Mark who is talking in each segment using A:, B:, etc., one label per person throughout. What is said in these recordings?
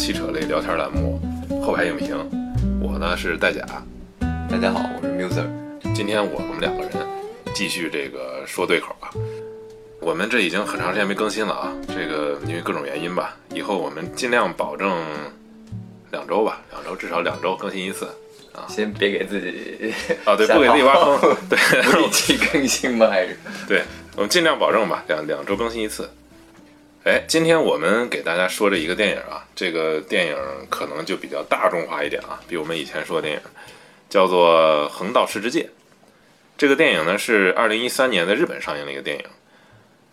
A: 大家好，这里是东拉西扯类聊天栏目后排影评，我呢是戴甲，
B: 大家好，我是 Muser。
A: 今天我们两个人继续这个说对口啊。我们这已经很长时间没更新了啊，这个因为各种原因吧，以后我们尽量保证两周吧，两周至少两周更新一次。
B: 啊先别给自己
A: 啊，对，不给自己挖坑，对，
B: 不定期更新吗？还是
A: 对，我们尽量保证吧，两两周更新一次。哎，今天我们给大家说这一个电影啊，这个电影可能就比较大众化一点啊，比我们以前说的电影叫做《横道世之介》。这个电影呢是二零一三年在日本上映的一个电影。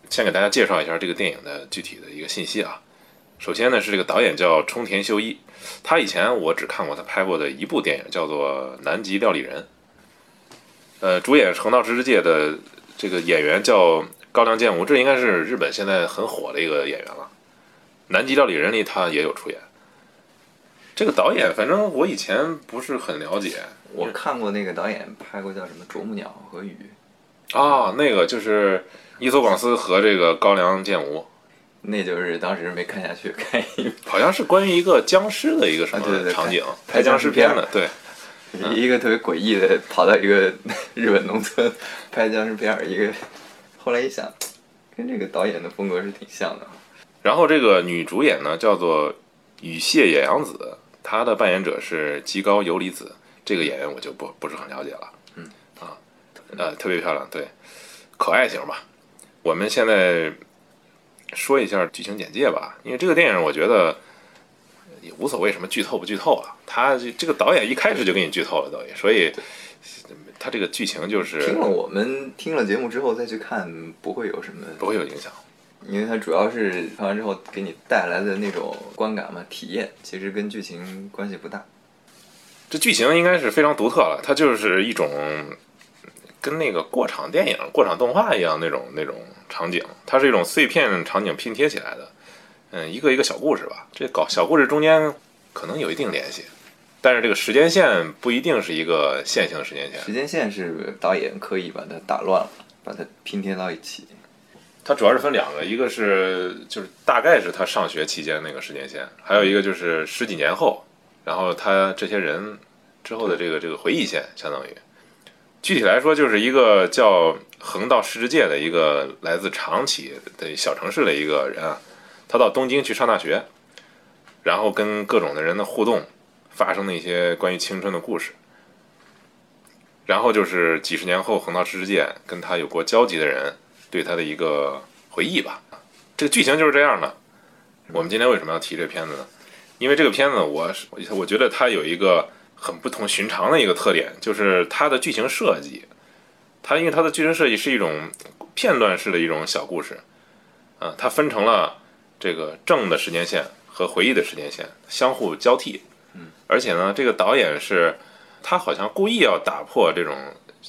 A: 先给大家介绍一下这个电影的具体的一个信息啊。首先呢是这个导演叫冲田修一，他以前我只看过他拍过的一部电影，叫做《南极料理人》。呃，主演《横道世之介》的这个演员叫。高良健吾，这应该是日本现在很火的一个演员了，《南极料理人》里他也有出演。这个导演，反正我以前不是很了解。
B: 我看过那个导演拍过叫什么《啄木鸟和鱼》
A: 啊，那个就是伊索广司和这个高良健吾。
B: 那就是当时没看下去，看一
A: 好像是关于一个僵尸的一个什么场景，拍僵尸片的，对，
B: 一个特别诡异的跑到一个日本农村拍僵尸片，一个。后来一想，跟这个导演的风格是挺像的。
A: 然后这个女主演呢，叫做羽谢野洋子，她的扮演者是吉高由里子。这个演员我就不不是很了解了。
B: 嗯
A: 啊，呃，特别漂亮，对，可爱型吧。我们现在说一下剧情简介吧，因为这个电影我觉得也无所谓什么剧透不剧透了。他这个导演一开始就给你剧透了，导演，所以。他这个剧情就是
B: 听了我们听了节目之后再去看，不会有什么
A: 不会有影响，
B: 因为它主要是看完之后给你带来的那种观感嘛，体验其实跟剧情关系不大。
A: 这剧情应该是非常独特了，它就是一种跟那个过场电影、过场动画一样那种那种场景，它是一种碎片场景拼贴起来的，嗯，一个一个小故事吧。这搞小故事中间可能有一定联系。但是这个时间线不一定是一个线性的时间线，
B: 时间线是导演刻意把它打乱了，把它拼贴到一起。
A: 它主要是分两个，一个是就是大概是他上学期间那个时间线，还有一个就是十几年后，然后他这些人之后的这个这个回忆线，相当于具体来说就是一个叫横道世之介的一个来自长崎的小城市的一个人啊，他到东京去上大学，然后跟各种的人的互动。发生的一些关于青春的故事，然后就是几十年后横道世之介跟他有过交集的人对他的一个回忆吧。这个剧情就是这样的。我们今天为什么要提这片子呢？因为这个片子，我我觉得它有一个很不同寻常的一个特点，就是它的剧情设计。它因为它的剧情设计是一种片段式的一种小故事，啊，它分成了这个正的时间线和回忆的时间线相互交替。而且呢，这个导演是，他好像故意要打破这种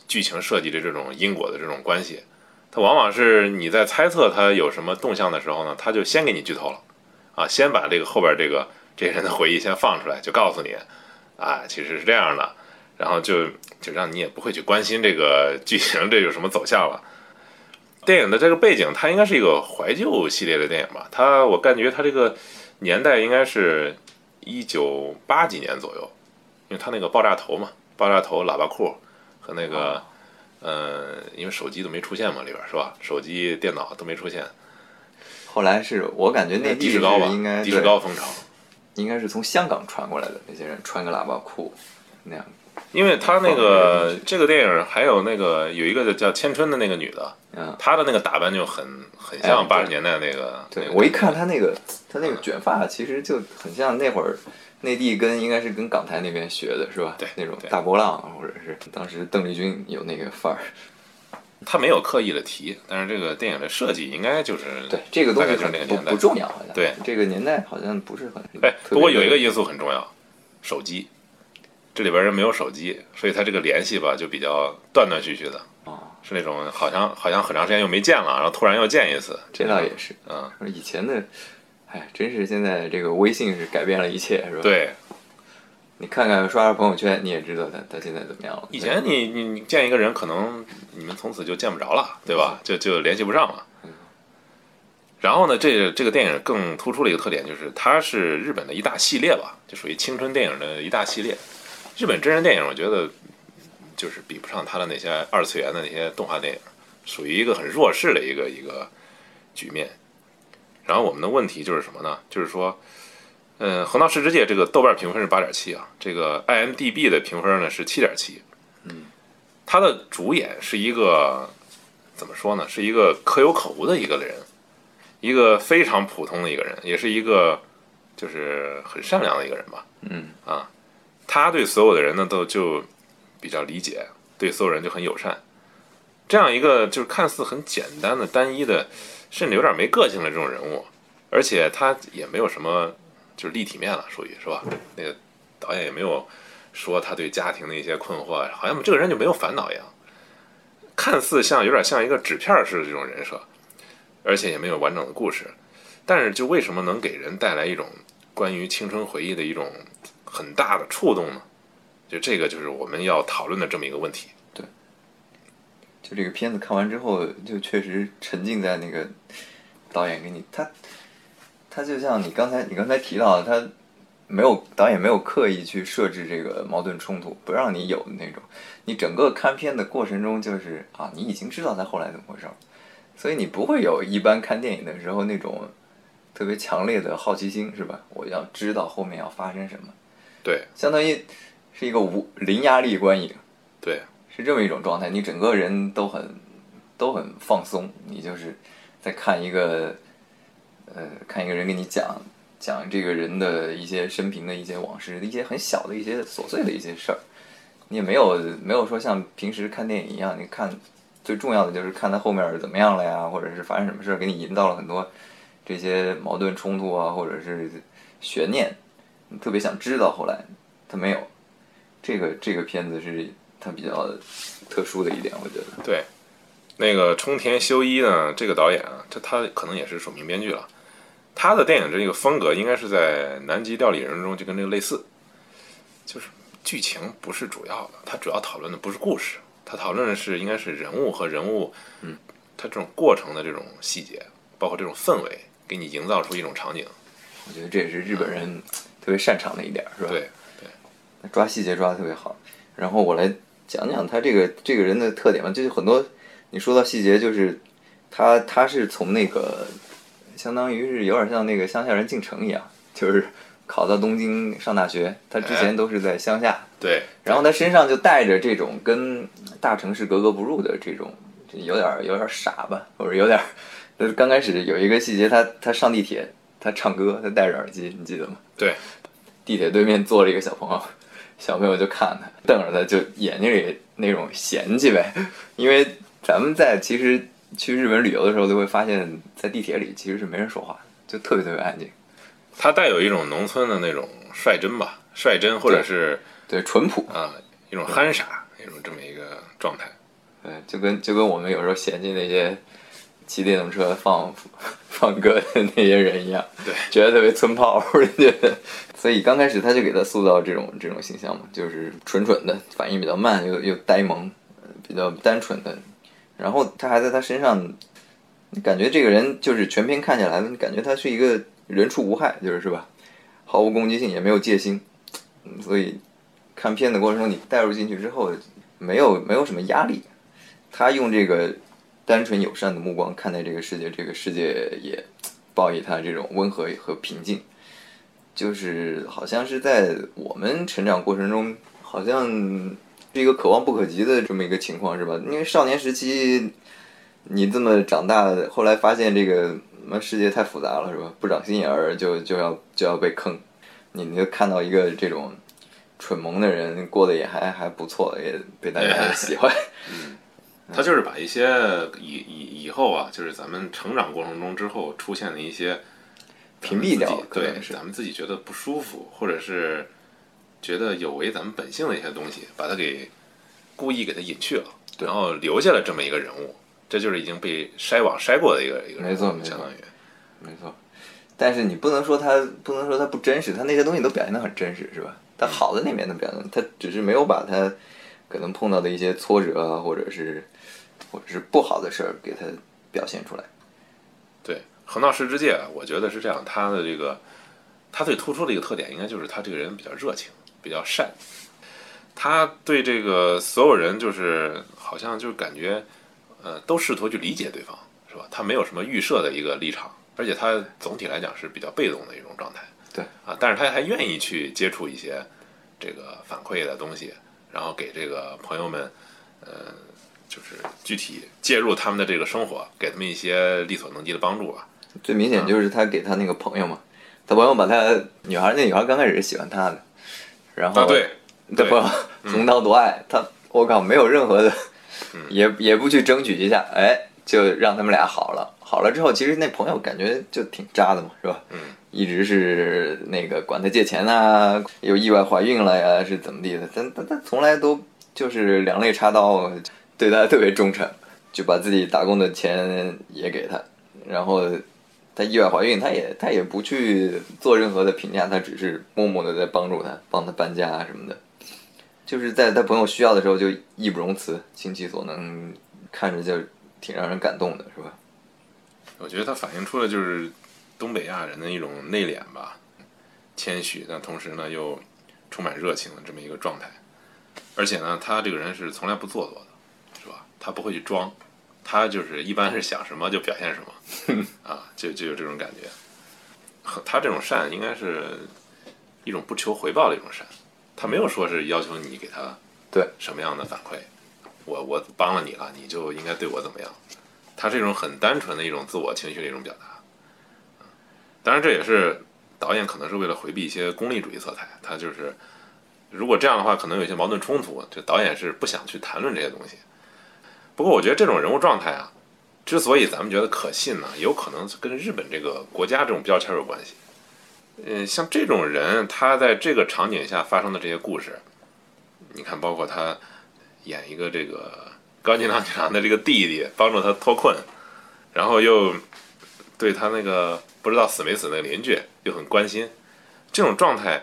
A: 剧情设计的这种因果的这种关系。他往往是你在猜测他有什么动向的时候呢，他就先给你剧透了，啊，先把这个后边这个这些人的回忆先放出来，就告诉你，啊，其实是这样的，然后就就让你也不会去关心这个 剧情这有什么走向了。电影的这个背景，它应该是一个怀旧系列的电影吧？它我感觉它这个年代应该是。一九八几年左右，因为他那个爆炸头嘛，爆炸头、喇叭裤和那个，呃，因为手机都没出现嘛，里边是吧？手机、电脑都没出现。
B: 后来是我感觉那
A: 地势高吧，
B: 应该
A: 地势高风潮，
B: 应该是从香港传过来的那些人穿个喇叭裤那样。
A: 因为他那个这个电影还有那个有一个叫千春的那个女的，
B: 嗯，
A: 她的那个打扮就很很像八十年代那
B: 个。
A: 对
B: 我一看她那个她那个卷发，其实就很像那会儿内地跟应该是跟港台那边学的是吧？
A: 对，
B: 那种大波浪或者是当时邓丽君有那个范儿。
A: 他没有刻意的提，但是这个电影的设计应该就是
B: 对这个东西不不重要，好像
A: 对
B: 这个年代好像不是很
A: 哎。不过有一个因素很重要，手机。这里边人没有手机，所以他这个联系吧就比较断断续续的是那种好像好像很长时间又没见了，然后突然又见一次。
B: 这倒也是，
A: 嗯，
B: 以前的，哎，真是现在这个微信是改变了一切，是吧？
A: 对，
B: 你看看刷刷朋友圈，你也知道他他现在怎么样了。
A: 以前你你你见一个人，可能你们从此就见不着了，对吧？就就联系不上了。然后呢，这这个电影更突出了一个特点，就是它是日本的一大系列吧，就属于青春电影的一大系列。日本真人电影，我觉得就是比不上他的那些二次元的那些动画电影，属于一个很弱势的一个一个局面。然后我们的问题就是什么呢？就是说，嗯，《横道世之介》这个豆瓣评分是八点七啊，这个 IMDB 的评分呢是七点七。
B: 嗯，
A: 他的主演是一个怎么说呢？是一个可有可无的一个人，一个非常普通的一个人，也是一个就是很善良的一个人吧。
B: 嗯
A: 啊，他对所有的人呢都就比较理解，对所有人就很友善。这样一个就是看似很简单的、单一的，甚至有点没个性的这种人物，而且他也没有什么就是立体面了，属于是吧？那个导演也没有说他对家庭的一些困惑，好像这个人就没有烦恼一样，看似像有点像一个纸片式的这种人设，而且也没有完整的故事。但是就为什么能给人带来一种关于青春回忆的一种很大的触动呢？就这个就是我们要讨论的这么一个问题。
B: 对就这个片子看完之后，就确实沉浸在那个导演给你他，他就像你刚才你刚才提到的，他没有导演没有刻意去设置这个矛盾冲突，不让你有的那种。你整个看片的过程中，就是啊，你已经知道他后来怎么回事儿，所以你不会有一般看电影的时候那种特别强烈的好奇心，是吧？我要知道后面要发生什么，
A: 对
B: 相当于是一个无零压力观影。
A: 对，
B: 是这么一种状态，你整个人都很都很放松，你就是在看一个呃看一个人给你讲讲这个人的一些生平的一些往事，一些很小的一些琐碎的一些事儿，你也没有没有说像平时看电影一样，你看最重要的就是看他后面怎么样了呀，或者是发生什么事儿，给你引导了很多这些矛盾冲突啊，或者是悬念，你特别想知道后来，他没有，这个这个片子是他比较特殊的一点，我觉得。
A: 对，那个冲田修一呢，这个导演啊，这他可能也是署名编剧了。他的电影这个风格应该是在《南极料理人》中就跟这个类似，就是剧情不是主要的，他主要讨论的不是故事，他讨论的是应该是人物和人物，
B: 嗯，
A: 他这种过程的这种细节，包括这种氛围，给你营造出一种场景。
B: 我觉得这也是日本人特别擅长的一点，是吧？
A: 对，
B: 抓细节抓的特别好。然后我来讲讲他这个这个人的特点吧，就是很多你说到细节，就是他他是从那个相当于是有点像那个乡下人进城一样，就是考到东京上大学，他之前都是在乡下，
A: 对，
B: 然后他身上就带着这种跟大城市格格不入的这种，这有点儿有点儿傻吧，或者有点儿，呃，刚开始有一个细节，他他上地铁，他唱歌，他戴着耳机，你记得吗？
A: 对，
B: 地铁对面坐了一个小朋友，小朋友就看他，瞪着他，就眼睛里那种嫌弃呗。因为咱们在其实去日本旅游的时候，就会发现，在地铁里其实是没人说话，就特别特别安静，
A: 他带有一种农村的那种率真吧，率真或者是
B: 对，淳朴。
A: 啊一种憨傻一种这么一个状态。
B: 对，就跟就跟我们有时候嫌弃那些骑电动车放放歌的那些人一样，
A: 对，
B: 觉得特别村炮，觉得。所以刚开始他就给他塑造这种这种形象嘛，就是蠢蠢的，反应比较慢，又又呆萌，呃比较单纯的。然后他还在他身上，你感觉这个人就是全篇看下来，你感觉他是一个人畜无害，就是是吧？毫无攻击性，也没有戒心，嗯，所以看片的过程中，你带入进去之后，没有没有什么压力。他用这个单纯友善的目光看待这个世界，这个世界也报以他这种温和和平静，就是好像是在我们成长过程中，好像是一个可望不可及的这么一个情况，是吧？因为少年时期你这么长大，后来发现这个妈世界太复杂了，是吧？不长心眼儿就就要就要被坑，你你就看到一个这种蠢萌的人过得也还还不错，也被大家喜欢。
A: 他就是把一些以以以后啊，就是咱们成长过程中之后出现的一些
B: 屏蔽掉
A: 对咱们自己觉得不舒服，或者是觉得有违咱们本性的一些东西，把它给故意给它隐去了，然后留下了这么一个人物，这就是已经被筛网筛过的一个一个人物，
B: 没错没错。
A: 相当于。
B: 没错，但是你不能说他不能说他不真实，他那些东西都表现得很真实，是吧？他好的那面都表现，他只是没有把他可能碰到的一些挫折啊，或者是或者是不好的事儿给他表现出来。
A: 对，横道世之介，我觉得是这样，他的这个他最突出的一个特点，应该就是他这个人比较热情，比较善。他对这个所有人，就是好像就感觉，呃，都试图去理解对方，是吧？他没有什么预设的一个立场，而且他总体来讲是比较被动的一种状态。
B: 对
A: 啊，但是他还愿意去接触一些这个反馈的东西，然后给这个朋友们，呃，就是具体介入他们的这个生活，给他们一些力所能及的帮助吧。
B: 最明显就是他给他那个朋友嘛，他朋友把他女孩，那女孩刚开始是喜欢他的，然后
A: 啊，对，
B: 他朋友横刀夺爱，他我靠没有任何的，
A: 嗯
B: 也也不去争取一下，哎，就让他们俩好了。好了之后，其实那朋友感觉就挺渣的嘛，是吧？
A: 嗯，
B: 一直是那个管他借钱呐、又意外怀孕了呀，是怎么地的？但但他从来都就是两肋插刀，对他特别忠诚，就把自己打工的钱也给他，然后他意外怀孕，他也他也不去做任何的评价，他只是默默的在帮助他，帮他搬家啊什么的，就是在他朋友需要的时候就义不容辞，倾其所能，看着就挺让人感动的，是吧？
A: 我觉得他反映出了就是东北亚人的一种内敛吧，谦虚，但同时呢又充满热情的这么一个状态。而且呢，他这个人是从来不做作的，他不会去装，他就是一般是想什么就表现什么，啊，就就有这种感觉。他这种善应该是一种不求回报的一种善，他没有说是要求你给他
B: 对
A: 什么样的反馈，我我帮了你了，你就应该对我怎么样。他是一种很单纯的一种自我情绪的一种表达。当然，这也是导演可能是为了回避一些功利主义色彩，他就是如果这样的话，可能有一些矛盾冲突。就导演是不想去谈论这些东西。不过，我觉得这种人物状态啊，之所以咱们觉得可信呢，有可能跟日本这个国家这种标签有关系。嗯，像这种人，他在这个场景下发生的这些故事，你看，包括他演一个这个高金堂警长的这个弟弟，帮助他脱困，然后又对他那个不知道死没死那个邻居又很关心，这种状态，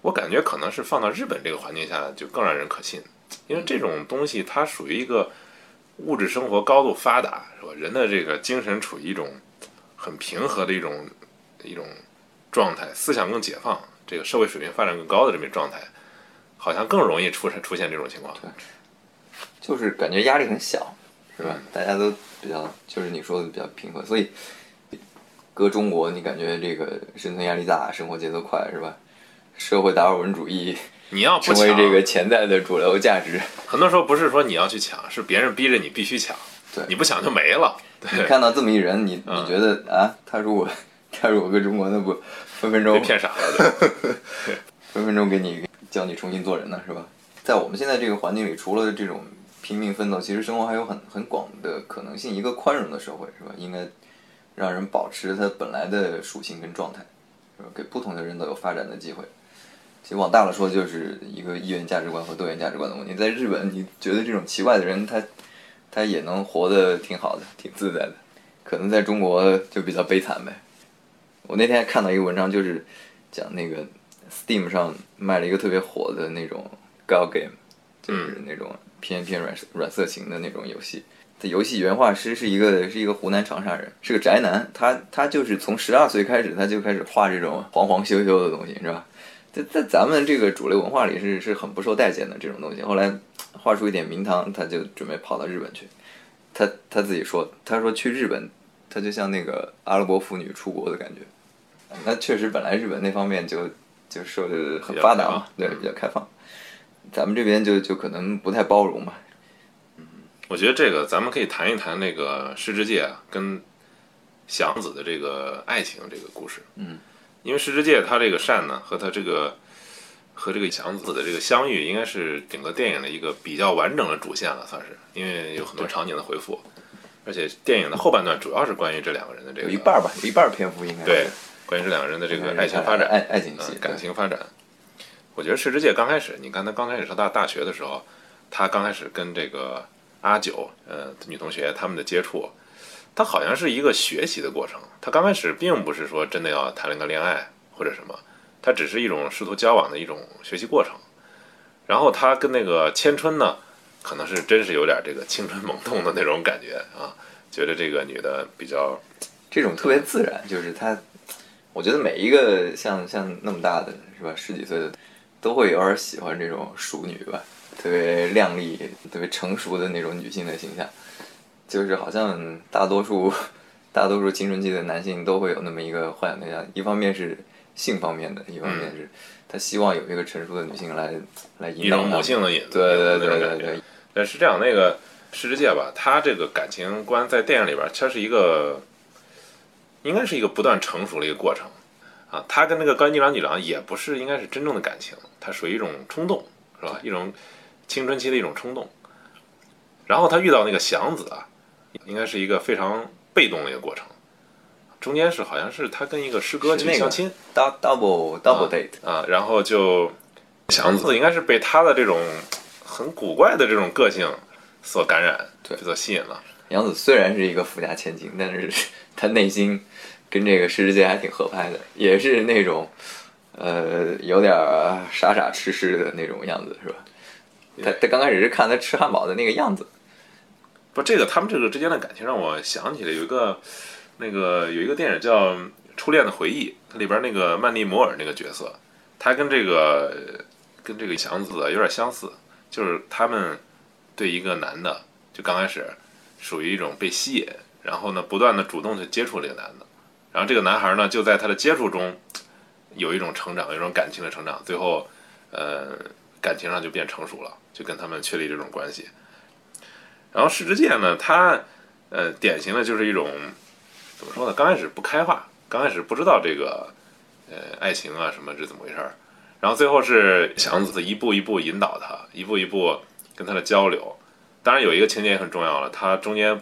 A: 我感觉可能是放到日本这个环境下就更让人可信，因为这种东西它属于一个物质生活高度发达，是吧？人的这个精神处于一种很平和的一种一种状态，思想更解放，这个社会水平发展更高的这么一个状态，好像更容易出现出现这种情况。
B: 对就是感觉压力很小，是吧
A: 嗯？
B: 大家都比较，就是你说的比较平和，所以搁中国，你感觉这个生存压力大，生活节奏快，是吧？社会达尔文主义
A: 你要
B: 成为，这个潜在的主流价值。
A: 很多时候不是说你要去抢，是别人逼着你必须抢，
B: 对
A: 你不抢就没了。
B: 你
A: 对，
B: 看到这么一人，你
A: 嗯
B: 你觉得啊，他如果他如果搁中国，那不分分钟
A: 被骗傻了。对
B: 分分钟给你教你重新做人呢，是吧？在我们现在这个环境里，除了这种拼命奋斗，其实生活还有很很广的可能性。一个宽容的社会，是吧？应该让人保持它本来的属性跟状态，是吧？给不同的人都有发展的机会。其实往大了说，就是一个一元价值观和多元价值观的问题。在日本，你觉得这种奇怪的人，他他也能活得挺好的，挺自在的。可能在中国就比较悲惨呗。我那天还看到一个文章，就是讲那个 Steam 上卖了一个特别火的那种 Gal Game，就是那种偏偏软软色情的那种游戏。这游戏原画师是一个是一个湖南长沙人，是个宅男。他他就是从十二岁开始，他就开始画这种黄黄羞羞的东西，是吧？在在咱们这个主流文化里是是很不受待见的这种东西。后来画出一点名堂，他就准备跑到日本去。他他自己说，他说去日本，他就像那个阿拉伯妇女出国的感觉。那确实，本来日本那方面就就说的很发达嘛，对，
A: 比较开放。
B: 咱们这边就就可能不太包容嘛。
A: 我觉得这个咱们可以谈一谈那个失之介啊跟祥子的这个爱情这个故事。
B: 嗯，
A: 因为失之介他这个善呢和他这个和这个祥子的这个相遇，应该是整个电影的一个比较完整的主线了，算是，因为有很多场景的回复，而且电影的后半段主要是关于这两个人的这个
B: 有一半儿吧，有一半儿篇幅应该是
A: 对，关于这两个人的这个爱情发展。
B: 爱爱情
A: 感情发展。我觉得石之介刚开始，你看他刚开始上大大学的时候，他刚开始跟这个阿九，呃，女同学他们的接触，他好像是一个学习的过程。他刚开始并不是说真的要谈了个恋爱或者什么，他只是一种试图交往的一种学习过程。然后他跟那个千春呢，可能是真是有点这个青春萌动的那种感觉啊，觉得这个女的比较
B: 这种特别自然，就是他，我觉得每一个像像那么大的是吧，十几岁的，都会有点喜欢这种熟女吧，特别靓丽、特别成熟的那种女性的形象，就是好像大多数大多数青春期的男性都会有那么一个幻想对象，一方面是性方面的，一方面是他希望有一个成熟的女性来来引导
A: 母，性的引子，
B: 对对对对对，
A: 但是这样，那个世之介吧，他这个感情观在电影里边，它是一个，应该是一个不断成熟的一个过程啊。他跟那个高木良女郎也不是应该是真正的感情，它属于一种冲动，是吧？一种青春期的一种冲动。然后他遇到那个祥子啊，应该是一个非常被动的一个过程。中间是好像是他跟一个师哥去相亲
B: ，dou- double double date，
A: 啊，然后就祥子应该是被他的这种很古怪的这种个性所感染，
B: 对
A: 所吸引了。
B: 杨子虽然是一个富家千金，但是 他内心跟这个世之介还挺合拍的，也是那种呃有点儿傻傻痴痴的那种样子，是吧？他他刚开始是看他吃汉堡的那个样子，
A: 不，这个他们这个之间的感情让我想起了有一个那个有一个电影叫《初恋的回忆》，它里边那个曼尼摩尔那个角色，他跟这个跟这个祥子有点相似，就是他们对一个男的，就刚开始属于一种被吸引，然后呢不断的主动去接触这个男的，然后这个男孩呢就在他的接触中有一种成长，有一种感情的成长，最后呃感情上就变成熟了，就跟他们确立这种关系。然后世之介呢，他呃典型的就是一种怎么说呢？刚开始不开化，刚开始不知道这个呃爱情啊什么是怎么回事儿，然后最后是祥子一步一步引导他，一步一步跟他的交流。当然有一个情节也很重要了，他中间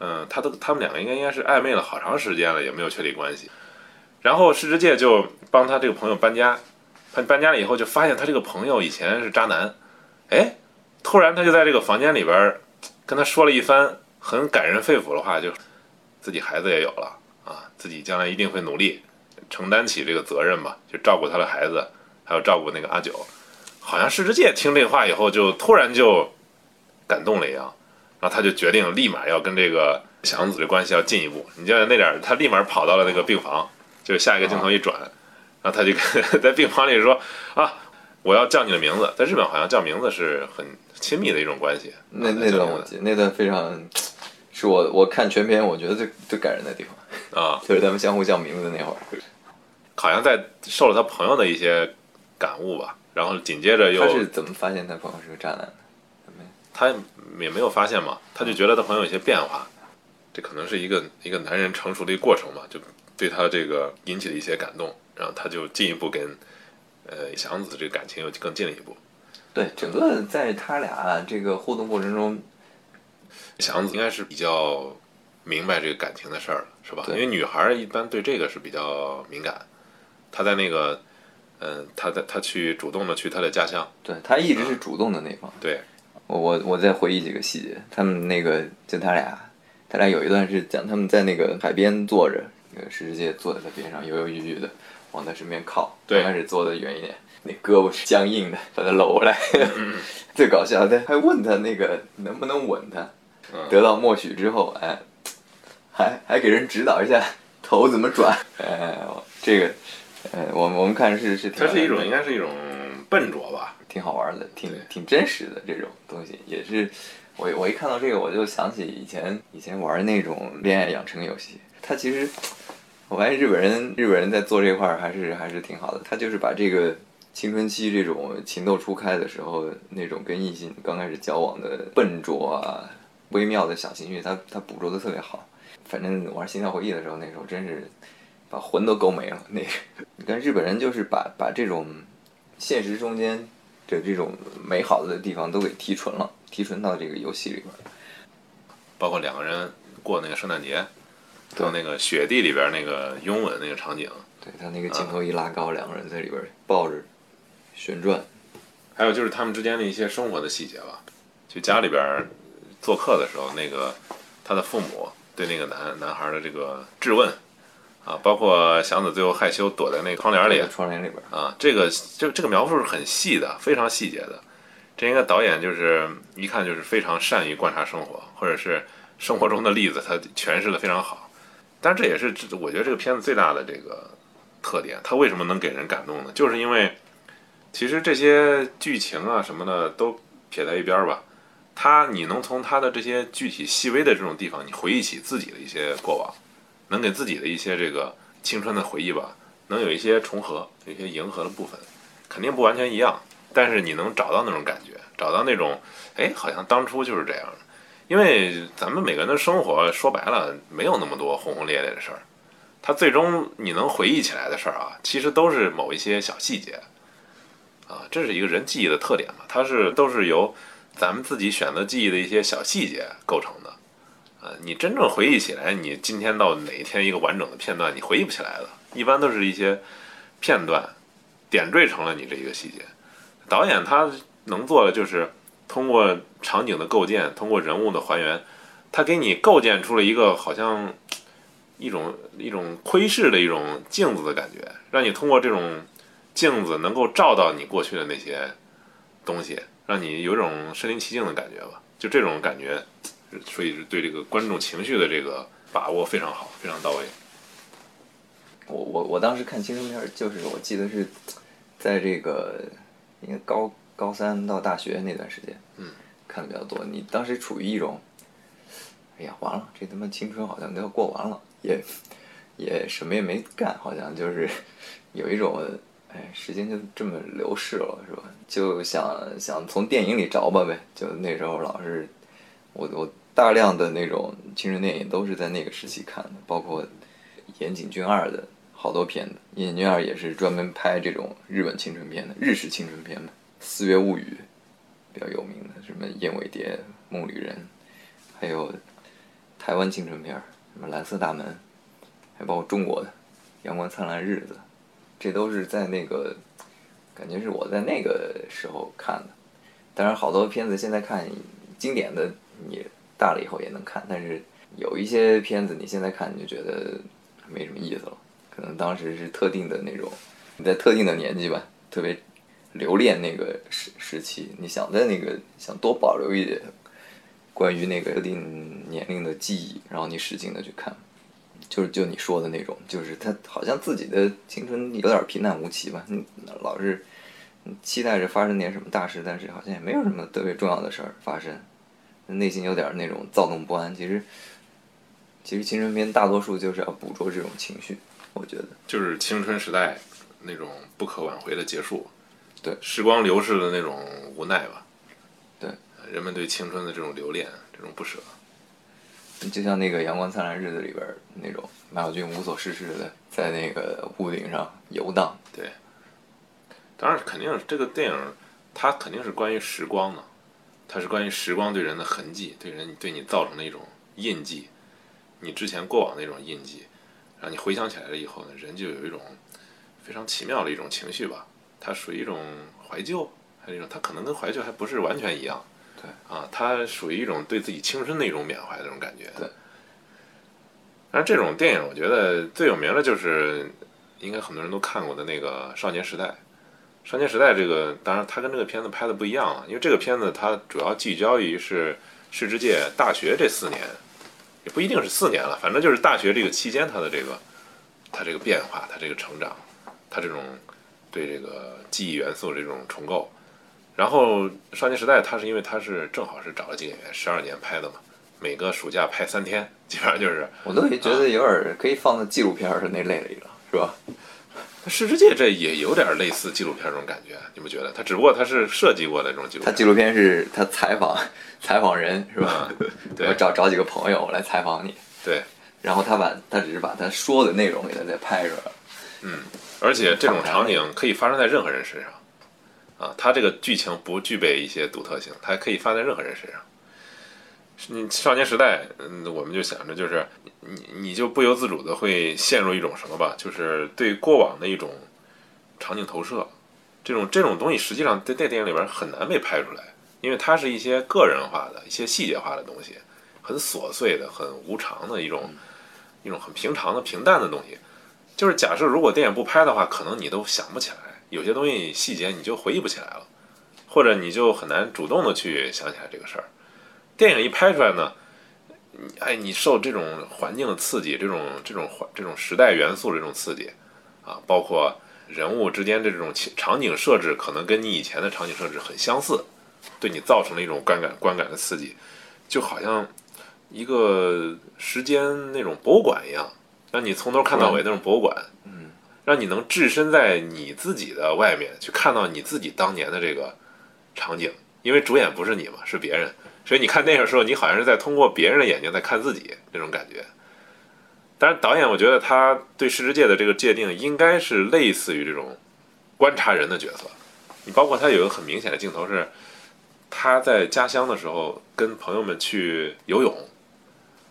A: 嗯、他都他们两个应该应该是暧昧了好长时间了，也没有确立关系。然后世之介就帮他这个朋友搬家，搬搬家了以后就发现他这个朋友以前是渣男，哎，突然他就在这个房间里边儿跟他说了一番很感人肺腑的话，就自己孩子也有了啊，自己将来一定会努力承担起这个责任吧，就照顾他的孩子，还有照顾那个阿九。好像世之介听这话以后，就突然就感动了一样，然后他就决定立马要跟这个祥子的关系要进一步。你就那点儿，他立马跑到了那个病房，就下一个镜头一转，然后他就跟 在病房里说啊，我要叫你的名字。在日本好像叫名字是很亲密的一种关系。
B: 那
A: 啊
B: 那段我记得，那段非常是我我看全片我觉得最最感人的地方，
A: 啊，
B: 就是他们相互叫名字那会儿。
A: 好像在受了他朋友的一些感悟吧，然后紧接着又
B: 他是怎么发现他朋友是个渣男的？
A: 他也没有发现嘛，他就觉得他朋友有些变化，这可能是一个一个男人成熟的一个过程嘛，就对他这个引起了一些感动，然后他就进一步跟呃祥子这个感情又更进了一步。
B: 对，整个在他俩这个互动过程中，
A: 祥子应该是比较明白这个感情的事儿了，是吧？因
B: 对
A: 为女孩儿一般对这个是比较敏感，她在那个嗯、她在她去主动的去她的家乡，
B: 对她一直是主动的那方。
A: 对，
B: 我我我再回忆几个细节，他们那个就他俩，他俩有一段是讲他们在那个海边坐着，那个石世界坐在他边上，犹犹豫豫的往他身边靠，
A: 对。
B: 刚开始坐的远一点，那胳膊是僵硬的，把他搂过来。最搞笑的还问他那个能不能吻他，
A: 嗯。
B: 得到默许之后，哎，还还给人指导一下头怎么转，哎，这个，呃，我们我们看是是挺
A: 它是一种应该是一种笨拙吧，
B: 挺好玩的，挺挺真实的这种东西，也是我我一看到这个我就想起以前以前玩那种恋爱养成游戏，它其实我发现日本人日本人在做这块儿还是还是挺好的，他就是把这个青春期这种情窦初开的时候那种跟异性刚开始交往的笨拙啊、微妙的小情绪，他他捕捉的特别好。反正玩《心跳回忆》的时候，那时候真是把魂都勾没了。那个，你看日本人就是把把这种现实中间的这种美好的地方都给提纯了，提纯到这个游戏里边儿。
A: 包括两个人过那个圣诞节，还有那个雪地里边那个拥吻那个场景，
B: 对他那个镜头一拉高，两个人在里边儿抱着旋转，
A: 还有就是他们之间的一些生活的细节吧。去家里边做客的时候，那个他的父母对那个男男孩的这个质问啊，包括祥子最后害羞躲在那个窗帘里
B: 在窗帘里边儿。
A: 啊，这个这这个描述是很细的，非常细节的。这应该导演就是一看就是非常善于观察生活，或者是生活中的例子，他诠释的非常好。但这也是我觉得这个片子最大的这个特点，它为什么能给人感动呢？就是因为其实这些剧情啊什么的都撇在一边儿吧，它你能从它的这些具体细微的这种地方，你回忆起自己的一些过往，能给自己的一些这个青春的回忆吧，能有一些重合，有一些迎合的部分，肯定不完全一样，但是你能找到那种感觉，找到那种哎，好像当初就是这样。因为咱们每个人的生活说白了没有那么多轰轰烈烈的事儿，它最终你能回忆起来的事儿啊，其实都是某一些小细节，啊，这是一个人记忆的特点嘛，它是都是由咱们自己选择记忆的一些小细节构成的，啊，你真正回忆起来，你今天到哪一天一个完整的片段，你回忆不起来的，一般都是一些片段点缀成了你这一个细节。导演他能做的就是通过场景的构建，通过人物的还原，它给你构建出了一个好像一种一种窥视的一种镜子的感觉，让你通过这种镜子能够照到你过去的那些东西，让你有一种身临其境的感觉吧。就这种感觉，所以是对这个观众情绪的这个把握非常好，非常到位。
B: 我我我当时看青春片，就是我记得是在这个应该高高三到大学那段时间，
A: 嗯，
B: 看的比较多。你当时处于一种，哎呀，完了，这他妈青春好像都要过完了，也也什么也没干，好像就是 有一种，哎，时间就这么流逝了，是吧？就想想从电影里找吧呗。就那时候老是，我我大量的那种青春电影都是在那个时期看的，包括岩井俊二的好多片子。岩井俊二也是专门拍这种日本青春片的，日式青春片的，《四月物语》比较有名的，什么《燕尾蝶》《梦旅人》，还有台湾青春片儿，什么《蓝色大门》，还包括中国的《阳光灿烂日子》，这都是在那个感觉是我在那个时候看的。当然，好多片子现在看经典的，你大了以后也能看，但是有一些片子你现在看你就觉得没什么意思了。可能当时是特定的那种，你在特定的年纪吧，特别留恋那个时时期，你想在那个想多保留一点关于那个特定年龄的记忆，然后你使劲的去看，就是就你说的那种，就是他好像自己的青春有点平淡无奇吧，嗯，老是期待着发生点什么大事，但是好像也没有什么特别重要的事儿发生，内心有点那种躁动不安。其实，其实青春片大多数就是要捕捉这种情绪，我觉得。
A: 就是青春时代那种不可挽回的结束，
B: 对。
A: 时光流逝的那种无奈吧，
B: 对，
A: 人们对青春的这种留恋，这种不舍，
B: 就像那个《阳光灿烂日子》里边儿那种马小军无所事事的在那个屋顶上游荡，
A: 对。当然，肯定是这个电影，它肯定是关于时光的，它是关于时光对人的痕迹，对人对你造成的一种印记，你之前过往的一种印记，让你回想起来了以后呢，人就有一种非常奇妙的一种情绪吧，它属于一种怀旧，还有一种它可能跟怀旧还不是完全一样，
B: 对
A: 啊，它属于一种对自己青春的一种缅怀的这种感觉，
B: 对。
A: 但是这种电影，我觉得最有名的就是应该很多人都看过的那个《少年时代》。少年时代这个，当然它跟这个片子拍的不一样了，因为这个片子它主要聚焦于是世之介大学这四年，也不一定是四年了，反正就是大学这个期间它的这个它这个变化，它这个成长，它这种对这个记忆元素这种重构。然后少年时代，它是因为它是正好是找了几个演员，十二年拍的嘛，每个暑假拍三天，基本上就是
B: 我都觉得有点儿可以放在纪录片儿的那类里了，是吧？
A: 世之介这也有点类似纪录片这种感觉，你不觉得？他只不过他是设计过的这种纪录片。
B: 他纪录片是他采访采访人是吧？
A: 对
B: 我找找几个朋友来采访你，
A: 对，
B: 然后他把他只是把他说的内容给他再拍出来了。
A: 嗯，而且这种场景可以发生在任何人身上，啊，它这个剧情不具备一些独特性，它可以发生在任何人身上。你少年时代，嗯，我们就想着就是你你就不由自主的会陷入一种什么吧，就是对过往的一种场景投射，这种这种东西实际上在在电影里边很难被拍出来，因为它是一些个人化的一些细节化的东西，很琐碎的、很无常的一种一种很平常的平淡的东西。就是假设如果电影不拍的话，可能你都想不起来，有些东西细节你就回忆不起来了，或者你就很难主动的去想起来这个事儿。电影一拍出来呢，哎，你受这种环境的刺激，这种这种环这种时代元素的这种刺激，啊，包括人物之间这种情场景设置，可能跟你以前的场景设置很相似，对你造成了一种观感观感的刺激，就好像一个时间那种博物馆一样，让你从头看到尾那种博物馆，
B: 嗯，
A: 让你能置身在你自己的外面，去看到你自己当年的这个场景，因为主演不是你嘛，是别人。所以你看电影的时候，你好像是在通过别人的眼睛在看自己那种感觉。当然导演，我觉得他对世之界的这个界定应该是类似于这种观察人的角色。你包括他有一个很明显的镜头是，他在家乡的时候跟朋友们去游泳，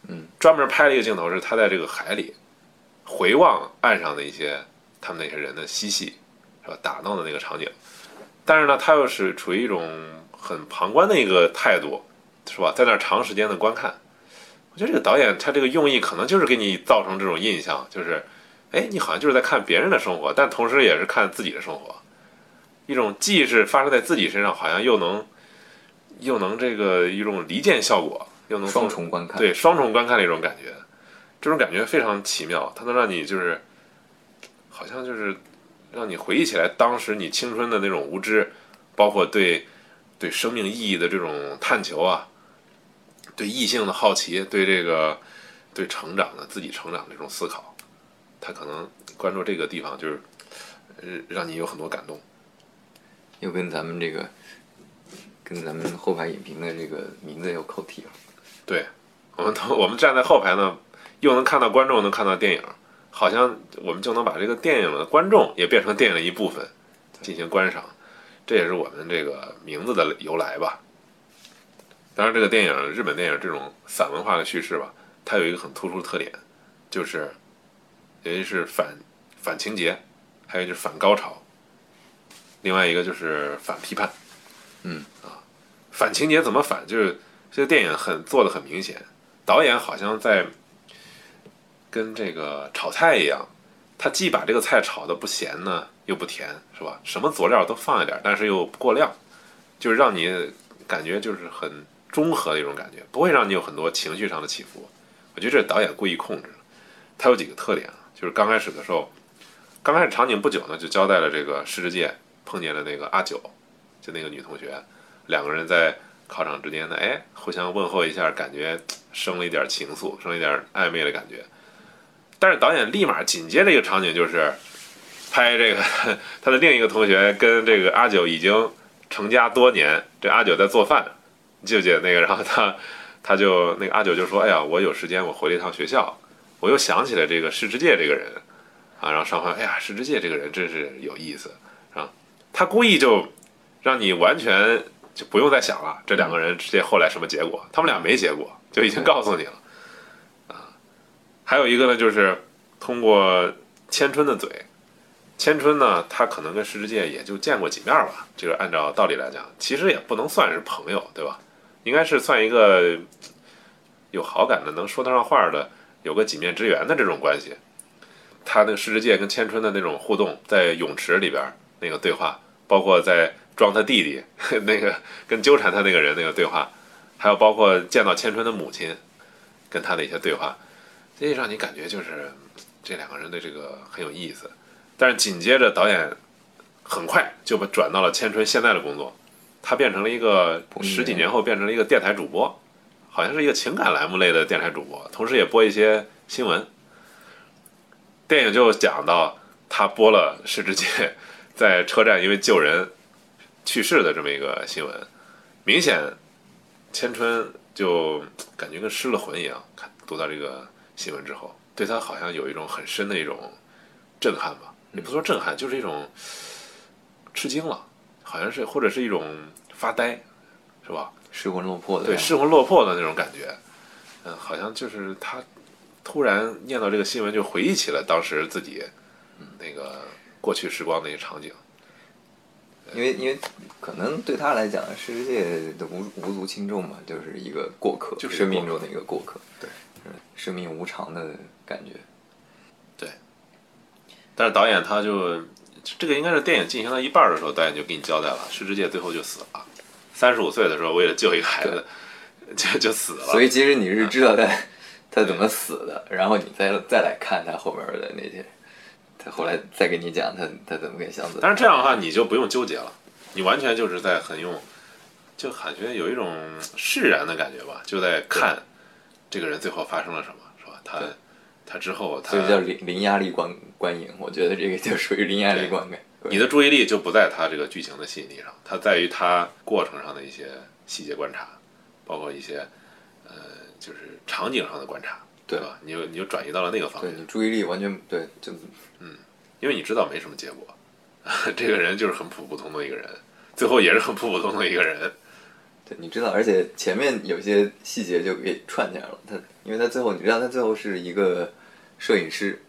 B: 嗯，
A: 专门拍了一个镜头是他在这个海里回望岸上的一些他们那些人的嬉戏，是吧？打闹的那个场景。但是呢，他又是处于一种很旁观的一个态度。是吧？在那儿长时间的观看，我觉得这个导演他这个用意可能就是给你造成这种印象，就是，哎，你好像就是在看别人的生活，但同时也是看自己的生活，一种既是发生在自己身上，好像又能又能这个一种离间效果，又能
B: 双重观看，
A: 对双重观看的一种感觉，这种感觉非常奇妙，它能让你就是好像就是让你回忆起来当时你青春的那种无知，包括对对生命意义的这种探求啊。对异性的好奇，对这个，对成长的自己成长的这种思考，他可能关注这个地方，就是，呃，让你有很多感动。
B: 又跟咱们这个，跟咱们后排影评的这个名字又扣题了。
A: 对，我们我们站在后排呢，又能看到观众，能看到电影，好像我们就能把这个电影的观众也变成电影的一部分，进行观赏。这也是我们这个名字的由来吧。当然，这个电影日本电影这种散文化的叙事吧，它有一个很突出的特点，就是，一是反反情节，还有就是反高潮，另外一个就是反批判。
B: 嗯
A: 啊，反情节怎么反？就是这个电影很做的很明显，导演好像在跟这个炒菜一样，他既把这个菜炒的不咸呢，又不甜，是吧？什么佐料都放一点，但是又不过量，就是让你感觉就是很。中和的一种感觉，不会让你有很多情绪上的起伏。我觉得这是导演故意控制的。他有几个特点啊，就是刚开始的时候，刚开始场景不久呢，就交代了这个世之界碰见了那个阿九，就那个女同学，两个人在考场之间呢，哎，互相问候一下，感觉生了一点情愫，生了一点暧昧的感觉。但是导演立马紧接着一个场景就是拍这个 他的另一个同学跟这个阿九已经成家多年，这阿九在做饭。记不记得那个？然后他，他就那个阿九就说：“哎呀，我有时间，我回了一趟学校，我又想起来这个世之介这个人啊。”然后双方，哎呀，世之介这个人真是有意思啊！他故意就让你完全就不用再想了，这两个人之间后来什么结果？他们俩没结果，就已经告诉你了。还有一个呢，就是通过千春的嘴，千春呢，他可能跟世之介也就见过几面吧。这个按照道理来讲，其实也不能算是朋友，对吧？应该是算一个有好感的、能说得上话的、有个几面之缘的这种关系。他那个世之介跟千春的那种互动，在泳池里边那个对话，包括在装他弟弟 那个跟纠缠他那个人那个对话，还有包括见到千春的母亲跟他的一些对话，这让你感觉就是这两个人的这个很有意思。但是紧接着导演很快就把转到了千春现在的工作。他变成了一个十几年后变成了一个电台主播，好像是一个情感栏目类的电台主播，同时也播一些新闻。电影就讲到他播了世之介在车站因为救人去世的这么一个新闻，明显千春就感觉跟失了魂一样，看读到这个新闻之后，对他好像有一种很深的一种震撼吧，也不说震撼，就是一种吃惊了。好像是，或者是一种发呆，是吧？
B: 失魂落魄的，
A: 对，失魂落魄的那种感觉。嗯，好像就是他突然念到这个新闻，就回忆起了当时自己那个过去时光的一个场景。
B: 因为，因为可能对他来讲，世界的无无足轻重嘛，就是一个过客，
A: 就是
B: 生命中的一个过客。
A: 对，
B: 生命无常的感觉。
A: 对。但是导演他就。这个应该是电影进行到一半的时候，导演就给你交代了，石之介最后就死了。三十五岁的时候，为了救一个孩子，就就死了。
B: 所以其实你是知道他他怎么死的，然后你再再来看他后边的那些，他后来再给你讲他他怎么跟祥子。
A: 但是这样的话，你就不用纠结了，你完全就是在很用，就感觉有一种释然的感觉吧，就在看这个人最后发生了什么，是吧？他他之后他
B: 所以叫零零压力观观影，我觉得这个就属于零压力观感。
A: 你的注意力就不在他这个剧情的吸引力上，它在于他过程上的一些细节观察，包括一些呃，就是场景上的观察，
B: 对
A: 吧？你就你就转移到了那个方面，
B: 对你注意力完全对，就嗯
A: 因为你知道没什么结果，这个人就是很普普通通的一个人，最后也是很普普通通的一个人，
B: 对，你知道，而且前面有些细节就给串起来了。他，因为他最后，你知道，他最后是一个摄影师。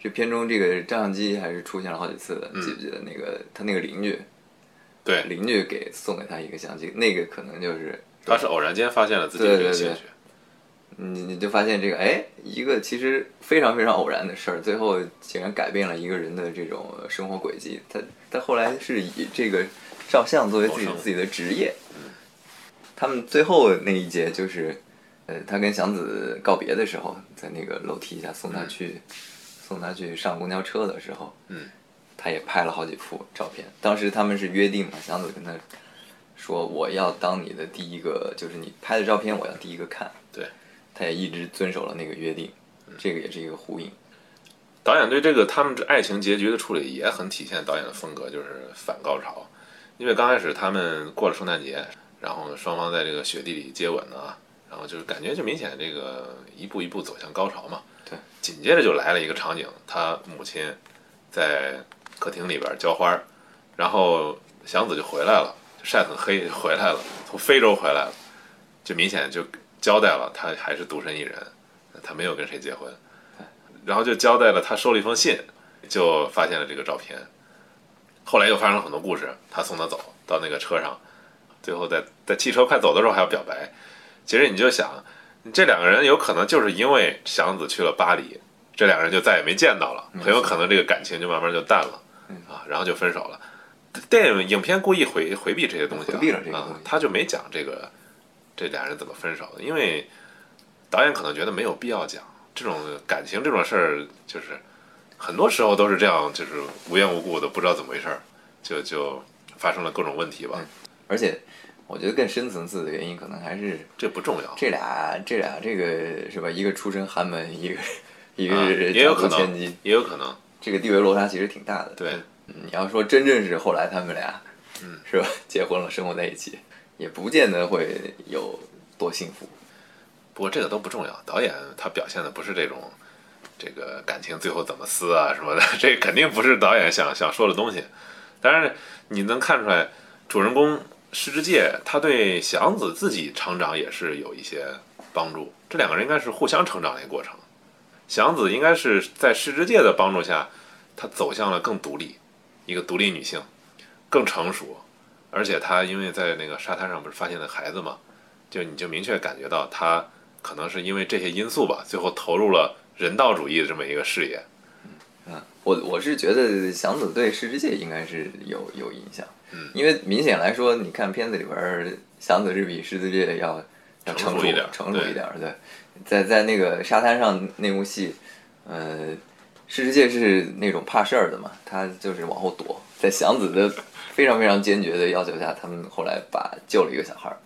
B: 这片中这个照相机还是出现了好几次的，记不记得那个他那个邻居，
A: 对，
B: 邻居给送给他一个相机，那个可能就是
A: 他是偶然间发现了自己的这个兴趣，
B: 你你就发现这个，哎，一个其实非常非常偶然的事儿，最后竟然改变了一个人的这种生活轨迹。他他后来是以这个照相作为自己自己的职业。他们最后那一节就是，呃，他跟祥子告别的时候，在那个楼梯下送他去。送他去上公交车的时候，
A: 嗯，
B: 他也拍了好几幅照片。当时他们是约定嘛，祥子跟他说：“我要当你的第一个，就是你拍的照片，我要第一个看。”
A: 对，
B: 他也一直遵守了那个约定，这个也是一个呼应。
A: 导演对这个他们这爱情结局的处理也很体现导演的风格，就是反高潮。因为刚开始他们过了圣诞节，然后双方在这个雪地里接吻啊，然后就是感觉就明显这个一步一步走向高潮嘛。
B: 对，
A: 紧接着就来了一个场景，他母亲在客厅里边浇花，然后祥子就回来了，晒很黑就回来了，从非洲回来了，就明显就交代了他还是独身一人，他没有跟谁结婚，然后就交代了他收了一封信，就发现了这个照片，后来又发生了很多故事，他送他走到那个车上，最后在在汽车快走的时候还要表白，其实你就想。这两个人有可能就是因为祥子去了巴黎，这两个人就再也没见到了，很有可能这个感情就慢慢就淡了，啊，然后就分手了。电影影片故意回回避这些东西，
B: 回避了这个东西，
A: 他就没讲这个这俩人怎么分手的，因为导演可能觉得没有必要讲。这种感情这种事儿，就是很多时候都是这样，就是无缘无故的不知道怎么回事儿，就就发生了各种问题吧，
B: 而且。我觉得更深层次的原因，可能还是
A: 这不重要。
B: 这俩，这俩，这个是吧？一个出身寒门，一个一个
A: 是也有可能，
B: 千金，
A: 也有可能。
B: 这个地位落差其实挺大的。
A: 对，
B: 你要说真正是后来他们俩，
A: 嗯，
B: 是吧？结婚了，生活在一起，也不见得会有多幸福。
A: 不过这个都不重要，导演他表现的不是这种，这个感情最后怎么撕啊什么的，这肯定不是导演想想说的东西。当然，你能看出来，主人公。世之介，他对祥子自己成长也是有一些帮助。这两个人应该是互相成长的一个过程。祥子应该是在世之介的帮助下，他走向了更独立，一个独立女性，更成熟。而且他因为在那个沙滩上不是发现了孩子嘛，就你就明确感觉到他可能是因为这些因素吧，最后投入了人道主义的这么一个事业。
B: 嗯，我我是觉得祥子对世之介应该是有有影响。
A: 嗯，
B: 因为明显来说，你看片子里边，祥子是比狮子界要要成熟
A: 一点，
B: 成熟一点。对，在在那个沙滩上那幕戏，呃，狮子界是那种怕事儿的嘛，他就是往后躲。在祥子的非常非常坚决的要求下，他们后来把救了一个小孩儿。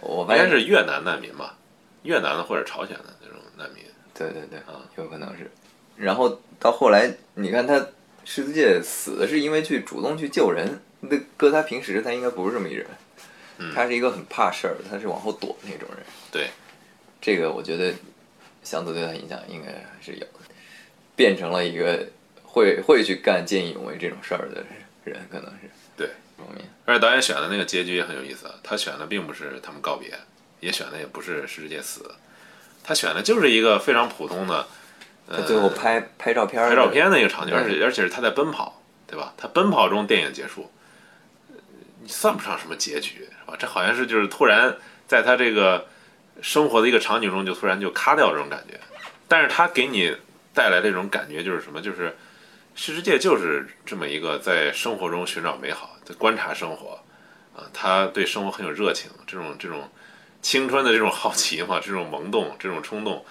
B: 我
A: 应该是越南难民吧，越南的或者朝鲜的那种难民。
B: 对对对，
A: 啊，
B: 有可能是。然后到后来，你看他狮子界死的是因为去主动去救人。那搁他平时，他应该不是这么一人，他是一个很怕事儿，他是往后躲那种人。
A: 对，
B: 这个我觉得祥子对他影响应该还是有的，变成了一个会会去干见义勇为这种事儿的人，可能是
A: 对
B: 方面。
A: 而且导演选的那个结局也很有意思，他选的并不是他们告别，也选的也不是世界死，他选的就是一个非常普通的，
B: 他最后拍拍照片
A: 拍照片的一个场景，而且而且是他在奔跑，对吧？他奔跑中电影结束。算不上什么结局，是吧？这好像是就是突然在他这个生活的一个场景中，就突然就咔掉这种感觉。但是他给你带来这种感觉就是什么？就是世界就是这么一个在生活中寻找美好，在观察生活啊，他对生活很有热情。这种这种青春的这种好奇嘛，这种萌动，这种冲动，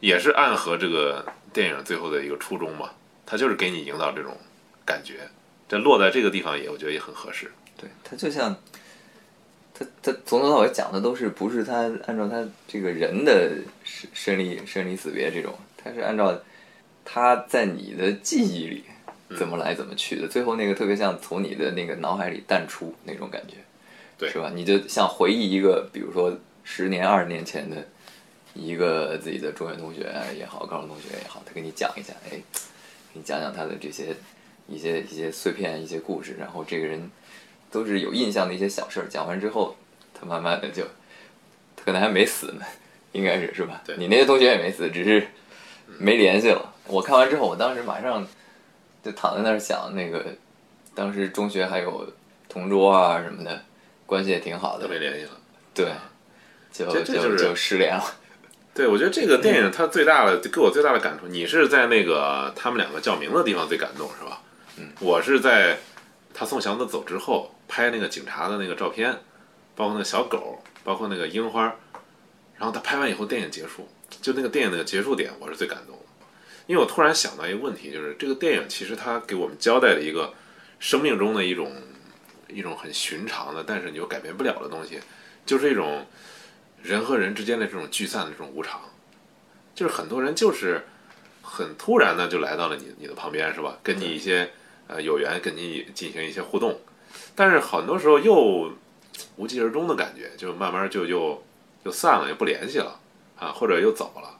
A: 也是暗合这个电影最后的一个初衷嘛。他就是给你营造这种感觉，这落在这个地方也，我觉得也很合适。
B: 对，他就像他他从头到尾讲的都是不是他按照他这个人的生生离生离死别这种，他是按照他在你的记忆里怎么来怎么去的，最后那个特别像从你的那个脑海里淡出那种感觉，
A: 对
B: 是吧？你就像回忆一个，比如说十年、二十年前的一个自己的中学同学也好，高中同学也好，他给你讲一下，哎，给你讲讲他的这些一些一些碎片、一些故事，然后这个人都是有印象的一些小事儿，讲完之后，他慢慢的就，他可能还没死呢，应该是是吧？
A: 对
B: 你那些同学也没死，只是没联系了。我看完之后，我当时马上就躺在那儿想，那个当时中学还有同桌啊什么的，关系也挺好的
A: 都，没联系了。
B: 对，就
A: 就是
B: 就失联了。
A: 对，我觉得这个电影它最大的给我最大的感触，你是在那个他们两个叫名的地方最感动是吧？
B: 嗯，
A: 我是在他送祥子走之后拍那个警察的那个照片，包括那个小狗，包括那个樱花，然后他拍完以后电影结束，就那个电影的结束点，我是最感动的，因为我突然想到一个问题，就是这个电影其实它给我们交代了一个生命中的一种一种很寻常的，但是你又改变不了的东西，就是一种人和人之间的这种聚散的这种无常，就是很多人就是很突然的就来到了你你的旁边，是吧？跟你一些呃有缘，跟你进行一些互动，但是很多时候又无疾而终的感觉，就慢慢就又就散了，也不联系了啊，或者又走了。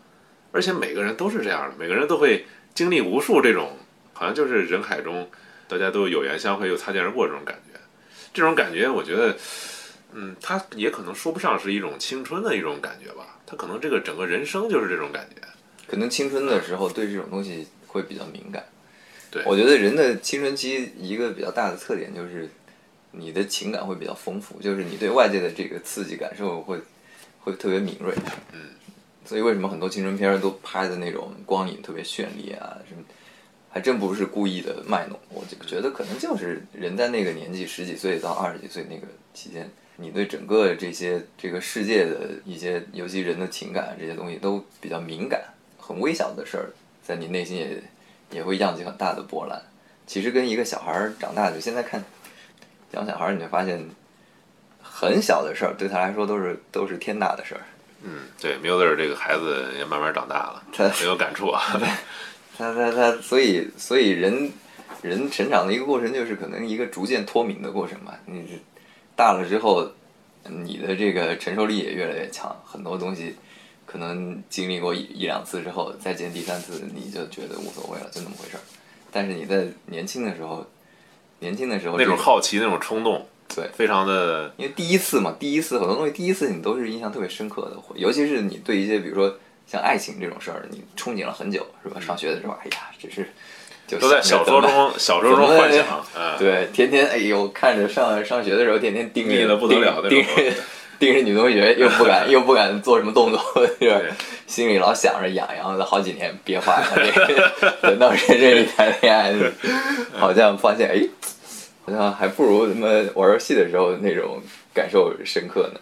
A: 而且每个人都是这样的，每个人都会经历无数这种，好像就是人海中大家都有缘相会又擦肩而过这种感觉。这种感觉，我觉得，嗯，它也可能说不上是一种青春的一种感觉吧，它可能这个整个人生就是这种感觉。
B: 可能青春的时候对这种东西会比较敏感。
A: 对
B: 我觉得人的青春期一个比较大的特点就是你的情感会比较丰富，就是你对外界的这个刺激感受会会特别敏锐。
A: 嗯，
B: 所以为什么很多青春片儿都拍的那种光影特别绚丽啊，什么，还真不是故意的卖弄。我就觉得可能就是人在那个年纪，十几岁到二十几岁那个期间，你对整个这些这个世界的一些，尤其人的情感这些东西都比较敏感，很微小的事儿，在你内心也也会漾起很大的波澜。其实跟一个小孩儿长大，就现在看养小孩儿，你就发现很小的事儿对他来说都是都是天大的事儿。
A: 嗯，对，Miller 这个孩子也慢慢长大了，
B: 他
A: 很有感触啊。
B: 他他他，所以所以人人成长的一个过程，就是可能一个逐渐脱敏的过程吧。你是大了之后，你的这个承受力也越来越强，很多东西可能经历过一一两次之后，再见第三次，你就觉得无所谓了，就那么回事儿。但是你在年轻的时候，年轻的时候
A: 那种好奇，那种冲动，
B: 对
A: 非常的
B: 因为第一次嘛，第一次很多东西，第一次你都是印象特别深刻的，尤其是你对一些比如说像爱情这种事儿，你憧憬了很久，是吧？上学的时候，哎呀，只是就
A: 都在 小说中小说中幻想，嗯，
B: 对，天天哎呦，看着上上学的时候，天天盯着
A: 腻得不得了那种
B: 盯着 盯着女同学，又不敢 又不敢做什么动作，就
A: 是？
B: 心里老想着痒痒的，好几年憋坏了。这等到真正一谈恋爱，好像发现哎，好像还不如什么玩游戏的时候那种感受深刻呢。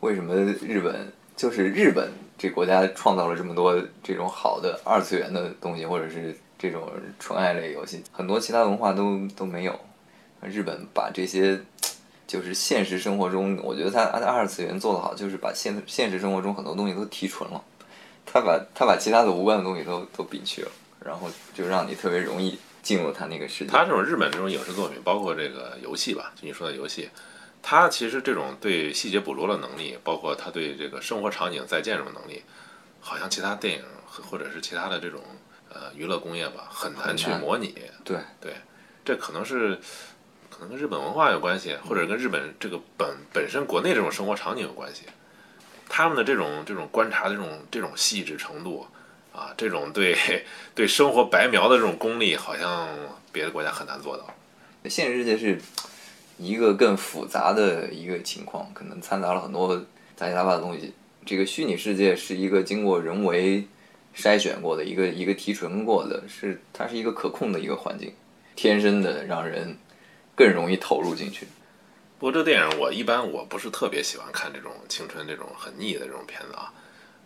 B: 为什么日本就是日本这国家创造了这么多这种好的二次元的东西，或者是这种纯爱类游戏，很多其他文化都都没有。日本把这些就是现实生活中，我觉得他他二次元做得好，就是把现现实生活中很多东西都提纯了，他把他把其他的无关的东西都都摒去了，然后就让你特别容易进入他那个世界。
A: 他这种日本这种影视作品，包括这个游戏吧，就你说的游戏，他其实这种对细节捕捉的能力，包括他对这个生活场景再建这种能力，好像其他电影或者是其他的这种呃娱乐工业吧，很难去模拟。
B: 对
A: 对，这可能是可能跟日本文化有关系，或者跟日本这个本本身国内这种生活场景有关系。他们的这种这种观察的这种这种细致程度啊，这种对对生活白描的这种功力，好像别的国家很难做到。
B: 现实世界是一个更复杂的一个情况，可能掺杂了很多杂七杂八的东西。这个虚拟世界是一个经过人为筛选过的一个一个提纯过的，是它是一个可控的一个环境，天生的让人更容易投入进去。
A: 不过这电影我一般我不是特别喜欢看这种青春这种很腻的这种片子啊。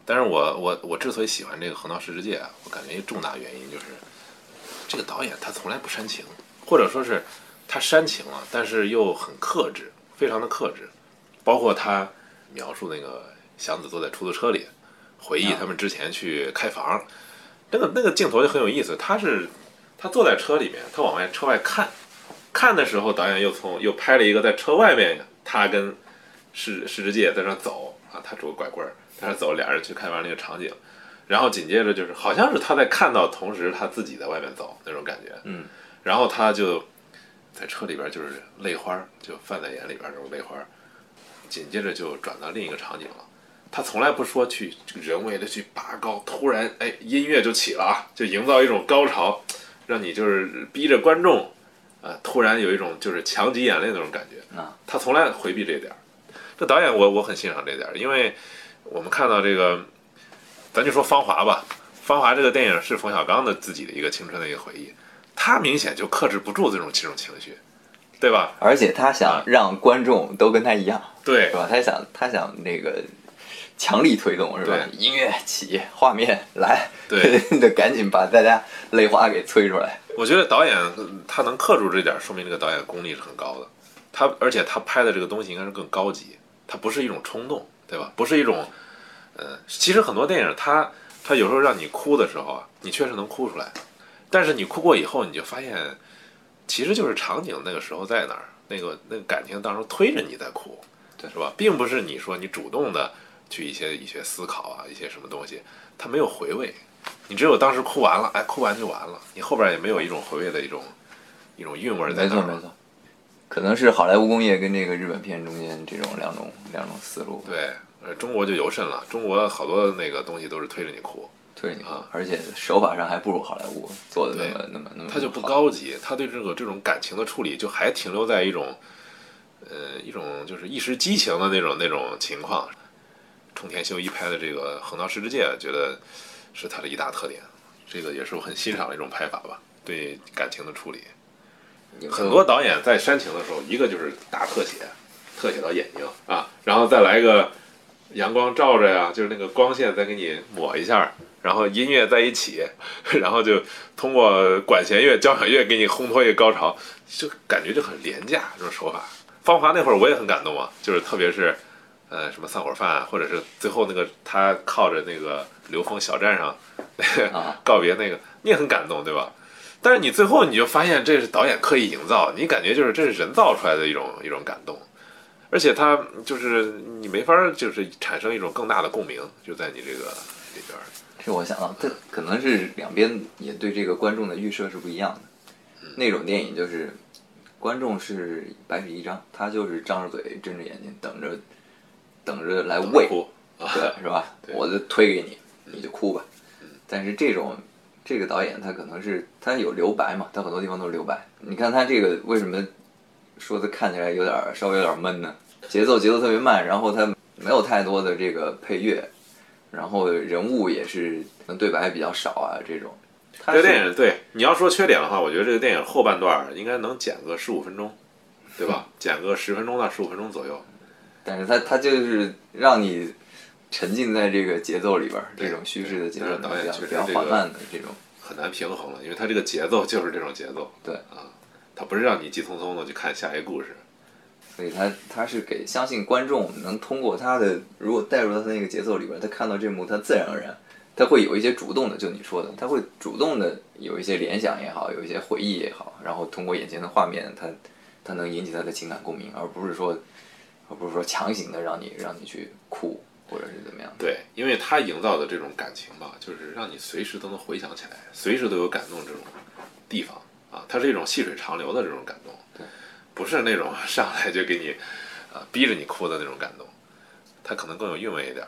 A: 但是我我我之所以喜欢这个《横道世之介》啊，我感觉一个重大原因就是这个导演他从来不煽情，或者说是他煽情了，但是又很克制，非常的克制。包括他描述那个祥子坐在出租车里，回忆他们之前去开房，那个那个镜头就很有意思。他是他坐在车里面，他往外车外看，看的时候导演又从又拍了一个在车外面，他跟世世之介在那走啊，他拄个拐棍儿。在那走，俩人去看完那个场景，然后紧接着就是好像是他在看到，同时他自己在外面走那种感觉，
B: 嗯，
A: 然后他就在车里边就是泪花就泛在眼里边那种泪花紧接着就转到另一个场景了。他从来不说去人为的去拔高，突然哎音乐就起了啊，就营造一种高潮，让你就是逼着观众啊，突然有一种就是强挤眼泪那种感觉
B: 啊。
A: 他从来回避这点儿，这导演我我很欣赏这点儿，因为。我们看到这个，咱就说《芳华》吧，《芳华》这个电影是冯小刚的自己的一个青春的一个回忆，他明显就克制不住这种这种情绪，对吧？
B: 而且他想让观众都跟他一样，
A: 对，
B: 是吧？他想他想那个强力推动，是吧？音乐起，画面来，
A: 对，
B: 得赶紧把大家泪花给催出来。
A: 我觉得导演他能克住这点，说明这个导演功力是很高的。他而且他拍的这个东西应该是更高级，他不是一种冲动。对吧？不是一种，呃，其实很多电影，它它有时候让你哭的时候啊，你确实能哭出来，但是你哭过以后，你就发现，其实就是场景那个时候在哪儿，那个那个感情当时推着你在哭，
B: 对，
A: 是吧？并不是你说你主动的去一些一些思考啊，一些什么东西，它没有回味，你只有当时哭完了，哎，哭完就完了，你后边也没有一种回味的一种一种韵味在那儿。
B: 没错没错。可能是好莱坞工业跟这个日本片中间这种两种两种思路。
A: 对，呃，中国就尤甚了，中国好多那个东西都是推着你哭，
B: 推着你
A: 啊，
B: 而且手法上还不如好莱坞做的那么那么那么。
A: 他就不高级，他对这个这种感情的处理就还停留在一种，呃，一种就是一时激情的那种那种情况。冲田修一拍的这个《横道世之介》，觉得是他的一大特点，这个也是我很欣赏的一种拍法吧，对感情的处理。很多导演在煽情的时候，一个就是大特写，特写到眼睛啊，然后再来一个阳光照着呀，就是那个光线再给你抹一下，然后音乐在一起，然后就通过管弦乐、交响乐给你烘托一个高潮，就感觉就很廉价这种手法。芳华那会儿我也很感动啊，就是特别是呃什么散伙饭，或者是最后那个他靠着那个刘峰小站上 告别那个，你也很感动对吧？但是你最后你就发现这是导演刻意营造，你感觉就是这是人造出来的一种一种感动，而且他就是你没法就是产生一种更大的共鸣，就在你这个里边。
B: 这我想到，这可能是两边也对这个观众的预设是不一样的。那种电影就是观众是白纸一张，他就是张着嘴睁着眼睛等着等着来喂，对 是吧？我就推给你，你就哭吧。但是这种。这个导演他可能是他有留白嘛，他很多地方都是留白。你看他这个为什么说的看起来有点稍微有点闷呢？节奏节奏特别慢，然后他没有太多的这个配乐，然后人物也是对白比较少啊这种。
A: 这个电影对你要说缺点的话，我觉得这个电影后半段应该能剪个十五分钟，对吧？剪个十分钟到十五分钟左右。
B: 但是他他就是让你。沉浸在这个节奏里边，这种叙事的节奏
A: 导演
B: 比较缓慢的这种
A: 很难平衡了，因为他这个节奏就是这种节奏。
B: 对
A: 啊，他不是让你急匆匆的去看下一个故事，
B: 所以他他是给相信观众能通过他的，如果带入到他那个节奏里边，他看到这幕，他自然而然他会有一些主动的，就你说的，他会主动的有一些联想也好，有一些回忆也好，然后通过眼前的画面，他他能引起他的情感共鸣，而不是说而不是说强行的让你让你去哭。或者是怎么样？
A: 对，因为他营造的这种感情吧，就是让你随时都能回想起来，随时都有感动这种地方啊，它是一种细水长流的这种感动，
B: 对，
A: 不是那种 上来就给你啊逼着你哭的那种感动，它可能更有韵味一点。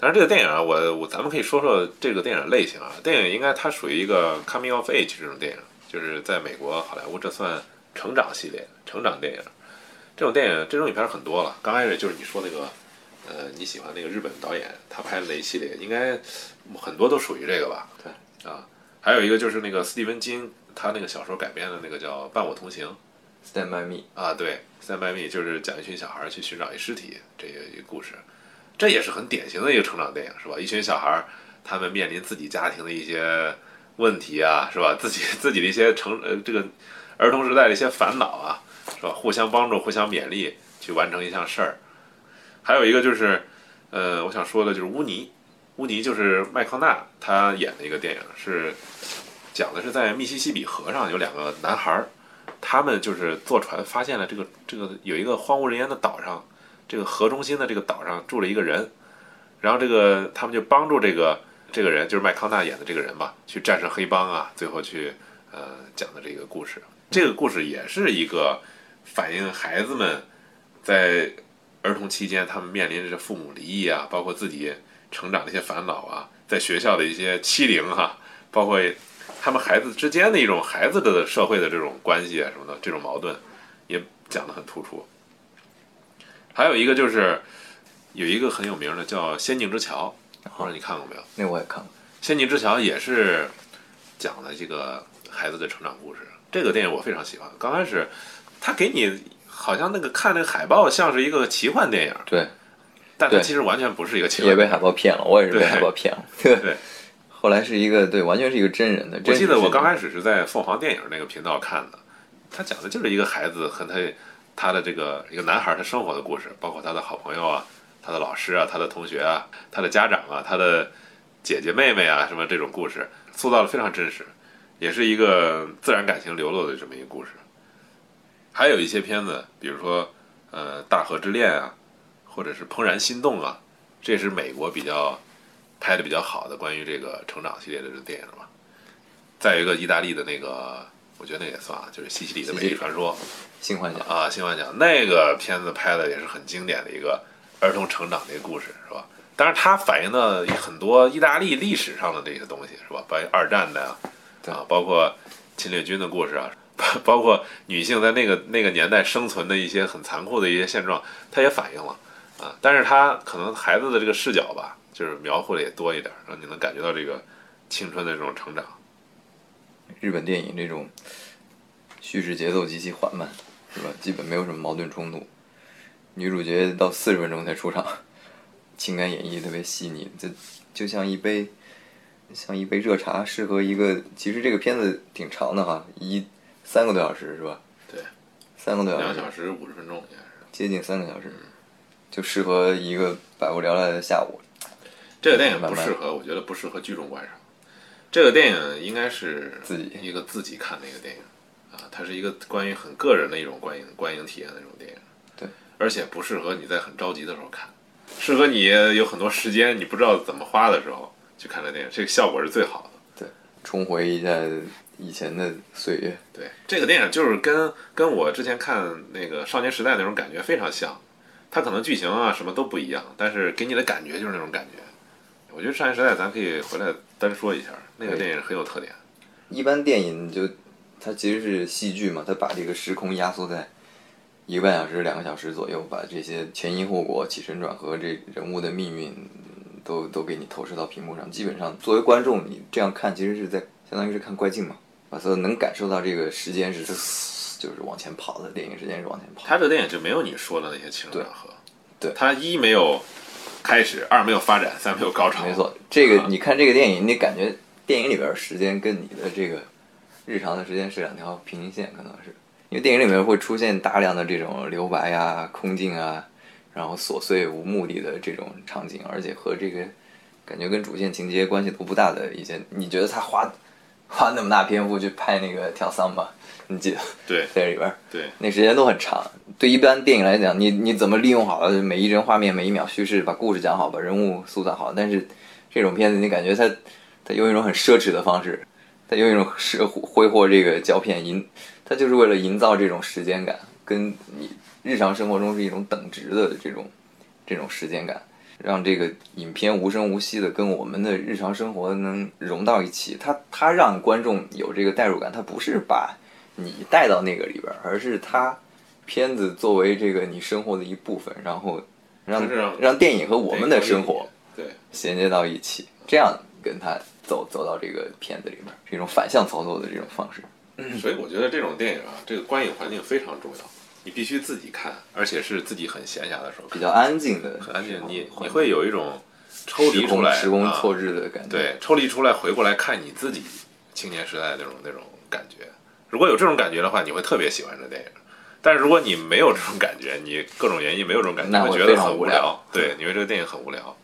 A: 但是这个电影啊，我我咱们可以说说这个电影类型啊，电影应该它属于一个 coming of age 这种电影，就是在美国好莱坞这算成长系列、成长电影。这种电影这种影片很多了，刚开始就是你说那个。呃，你喜欢那个日本导演他拍的那一系列，应该很多都属于这个吧？
B: 对，
A: 啊，还有一个就是那个斯蒂芬金他那个小说改编的那个叫《伴我同行》
B: ，Stand by me，
A: 啊，对，《Stand by Me》就是讲一群小孩儿去寻找一尸体这个一个故事，这也是很典型的一个成长电影，是吧？一群小孩儿他们面临自己家庭的一些问题啊，是吧？自己自己的一些成呃这个儿童时代的一些烦恼啊，是吧？互相帮助，互相勉励，去完成一项事儿。还有一个就是，呃，我想说的就是乌尼，乌尼就是麦康纳他演的一个电影，是讲的是在密西西比河上有两个男孩儿。他们就是坐船发现了这个这个有一个荒无人烟的岛上，这个河中心的这个岛上住了一个人，然后这个他们就帮助这个这个人，就是麦康纳演的这个人吧，去战胜黑帮啊，最后去呃讲的这个故事。这个故事也是一个反映孩子们在儿童期间他们面临着父母离异啊，包括自己成长的一些烦恼啊，在学校的一些欺凌哈、包括他们孩子之间的一种孩子的社会的这种关系啊什么的，这种矛盾也讲得很突出。还有一个就是有一个很有名的叫《仙境之桥》，不知道你看过没有？
B: 《那我也看过。
A: 仙境之桥》也是讲的这个孩子的成长故事。这个电影我非常喜欢。刚开始他给你好像那个看那个海报像是一个奇幻电影，
B: 对，
A: 但它其实完全不是一个奇幻
B: 也被。海报骗了，我也是被海报骗了。
A: 对，对
B: 后来是一个对，完全是一个真人的。
A: 我记得我刚
B: 开
A: 开始是在凤凰电影那个频道看的，他讲的就是一个孩子和他他的这个一个男孩他生活的故事，包括他的好朋友啊、他的老师啊、他的同学啊、他的家长啊、他的姐姐妹妹啊什么这种故事，塑造的非常真实，也是一个自然感情流露的这么一个故事。还有一些片子，比如说呃《大河之恋》啊，或者是《怦然心动》啊，这是美国比较拍的比较好的关于这个成长系列的这个电影吧。再有一个意大利的那个，我觉得那也算啊，就是西西里的美丽传说
B: 新幻想，
A: 啊，新幻想那个片子拍的也是很经典的一个儿童成长的一个故事，是吧？当然，它反映了很多意大利历史上的这些东西，是吧？关于二战的啊，包括侵略军的故事啊，包括女性在那个那个年代生存的一些很残酷的一些现状，它也反映了啊。但是它可能孩子的这个视角吧，就是描绘的也多一点，让你能感觉到这个青春的这种成长。
B: 日本电影这种叙事节奏极其缓慢，是吧？基本没有什么矛盾冲突。女主角到四十分钟才出场，情感演绎特别细腻，这就像一杯像一杯热茶，适合一个。其实这个片子挺长的哈，一三个多小时是吧？
A: 对，
B: 三个多小时，
A: 两小时五十分钟应该是。
B: 接近三个小时，就适合一个百无聊赖的下午。
A: 这个电影不适合，我觉得不适合聚众观赏。这个电影应该是
B: 自己
A: 一个自己看的一个电影啊，它是一个关于很个人的一种观影观影体验的一种电影。
B: 对，
A: 而且不适合你在很着急的时候看，适合你有很多时间你不知道怎么花的时候去看这电影，这个效果是最好的。
B: 对重回一下以前的岁月，
A: 对，这个电影就是跟跟我之前看那个《少年时代》那种感觉非常像，它可能剧情啊什么都不一样，但是给你的感觉就是那种感觉。我觉得《少年时代》咱可以回来单说一下，那个电影很有特点。
B: 一般电影就它其实是戏剧嘛，它把这个时空压缩在一个半小时、两个小时左右，把这些前因后果、起承转合、这人物的命运都都给你投射到屏幕上。基本上作为观众，你这样看其实是在相当于是看怪镜嘛，啊，所以能感受到这个时间是就是往前跑的，电影时间是往前跑。
A: 他这个电影就没有你说的那些起承转合，
B: 对。对
A: 他一没有开始，二没有发展，三没有高潮，
B: 没错，这个
A: 啊。
B: 你看这个电影，你感觉电影里边时间跟你的这个日常的时间是两条平行线，可能是。因为电影里面会出现大量的这种留白啊、空镜啊，然后琐碎无目的的这种场景，而且和这个感觉跟主线情节关系都不大的一些，你觉得他花花那么大篇幅去拍那个跳桑巴，你记得
A: 对
B: 在里边儿？
A: 对
B: 那时间都很长。对一般电影来讲，你你怎么利用好了每一帧画面、每一秒叙事，把故事讲好，把人物塑造好。但是这种片子，你感觉它它用一种很奢侈的方式，它用一种奢挥霍这个胶片营，它就是为了营造这种时间感，跟你日常生活中是一种等值的这种这种时间感。让这个影片无声无息的跟我们的日常生活能融到一起，它它让观众有这个代入感，它不是把你带到那个里边儿，而是它片子作为这个你生活的一部分，然后让
A: 让
B: 让电影和我们的生活
A: 对
B: 衔接到一起，这样跟它走走到这个片子里边儿，是一种反向操作的这种方式。
A: 所以我觉得这种电影啊，这个观影环境非常重要，你必须自己看，而且是自己很闲暇的时候看，
B: 比较安静的，
A: 很安静，你你会有一种抽离出来，啊
B: 时空错置的感觉。
A: 对，抽离出来回过来看你自己青年时代的那种那种感觉。如果有这种感觉的话，你会特别喜欢这电影。但是如果你没有这种感觉，你各种原因没有这种感觉，
B: 会
A: 你会觉得很无聊。对，你会这个电影很无聊。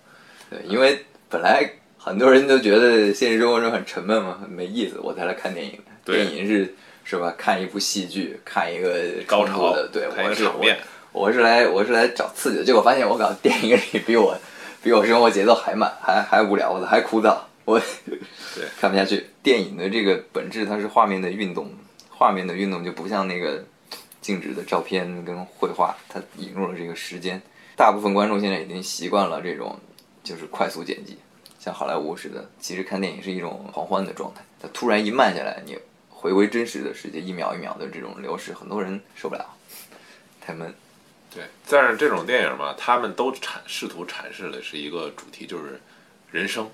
B: 对，因为本来很多人都觉得现实生活中很沉闷嘛，很没意思，我才来看电影。
A: 对
B: 电影是是吧？看一部戏剧，看一个
A: 高潮
B: 的，对，我是
A: 个场面
B: 我，我是来我是来找刺激的。结果发现我搞电影里比我比我生活节奏还慢，还还无聊的，还枯燥，我
A: 对
B: 看不下去。电影的这个本质，它是画面的运动，画面的运动就不像那个静止的照片跟绘画，它引入了这个时间。大部分观众现在已经习惯了这种就是快速剪辑，像好莱坞似的。其实看电影是一种狂欢的状态，它突然一慢下来，你回归真实的世界，一秒一秒的这种流逝，很多人受不了，太闷。
A: 对，但是这种电影嘛，他们都阐试图阐释的是一个主题，就是人生。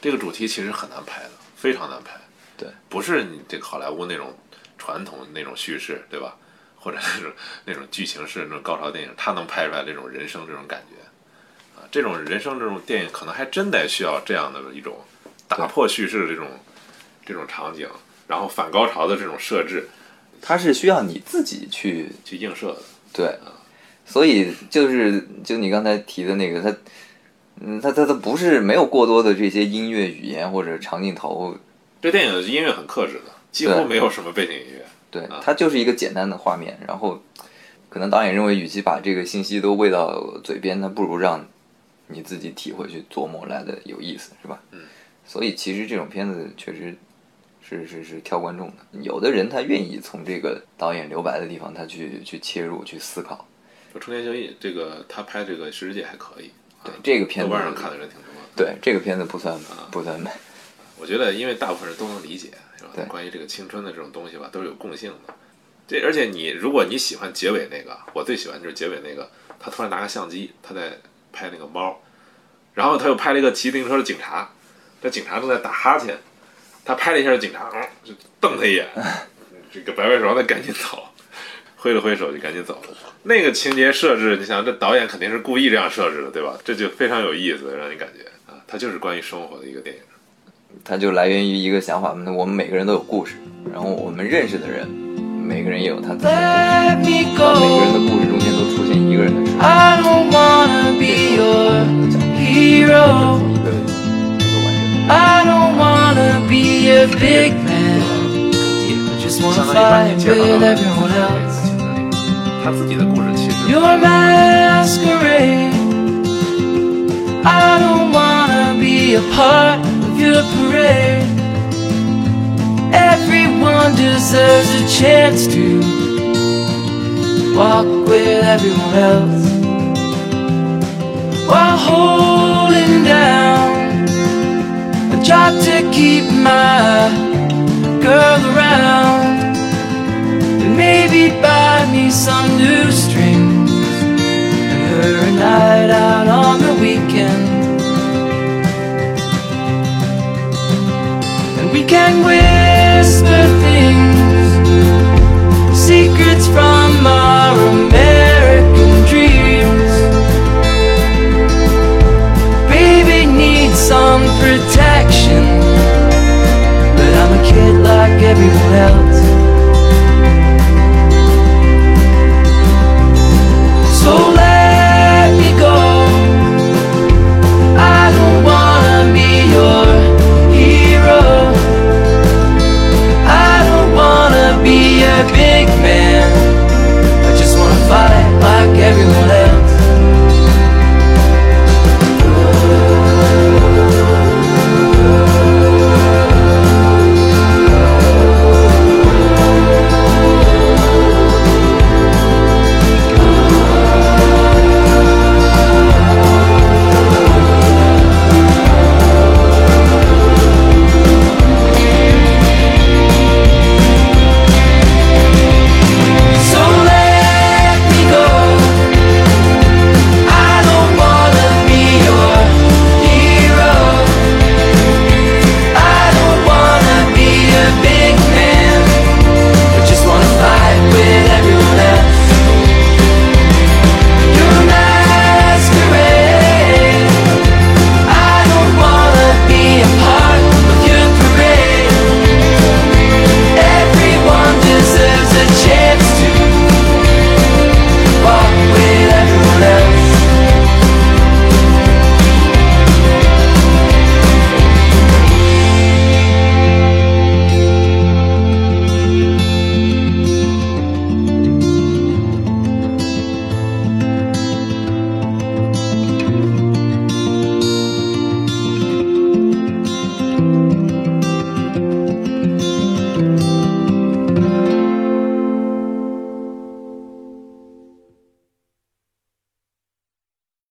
A: 这个主题其实很难拍的，非常难拍。
B: 对，
A: 不是你这个好莱坞那种传统那种叙事，对吧？或者那种那种剧情式那种高潮电影，他能拍出来这种人生这种感觉啊，这种人生这种电影可能还真得需要这样的一种打破叙事的这种这种场景，然后反高潮的这种设置
B: 它是需要你自己去
A: 去映射的。
B: 对，所以就是就你刚才提的那个，它，嗯，它它它不是没有过多的这些音乐语言或者长镜头，
A: 这电影的音乐很克制的，几乎没有什么背景音乐。
B: 对
A: 啊，
B: 它就是一个简单的画面，然后可能导演认为，与其把这个信息都喂到嘴边，那不如让你自己体会去琢磨来的有意思，是吧？
A: 嗯，
B: 所以其实这种片子确实是是是挑观众的，有的人他愿意从这个导演留白的地方，他去去切入去思考。
A: 说冲田秀一这个他拍这个《世界》还可以，
B: 对这个片子
A: 豆瓣上看的人挺多的。
B: 对这个片子不算不算美，
A: 我觉得因为大部分人都能理解，是吧
B: 对？
A: 关于这个青春的这种东西吧，都是有共性的。这而且你如果你喜欢结尾那个，我最喜欢就是结尾那个，他突然拿个相机，他在拍那个猫，然后他又拍了一个骑自行车的警察，这警察正在打哈欠，他拍了一下警察，嗯，就瞪他一眼，这个摆摆手让他赶紧走，挥了挥手就赶紧走了。那个情节设置，你想这导演肯定是故意这样设置的，对吧？这就非常有意思，让你感觉啊，它就是关于生活的一个电影。
B: 它就来源于一个想法，我们每个人都有故事，然后我们认识的人，每个人也有他自己的故事，把每个人的故事中间都出现一个人的时候
C: ，I don't wanna be your hero.
B: 是一个一个完整的。
C: I don't wanna be a big man. I just
A: 相
C: wanna
A: 当于把你
C: fight
A: 介绍到
C: with
A: 了
C: everyone else.
A: 他自己的故事其实
C: Your masquerade. I don't wanna be a part of your parade. Everyone deserves a chance to walk with everyone else while holding down job to keep my girl around and maybe buy me some new strings and her a night out on the weekend. And we can whisper things, secrets from our American like everyone else.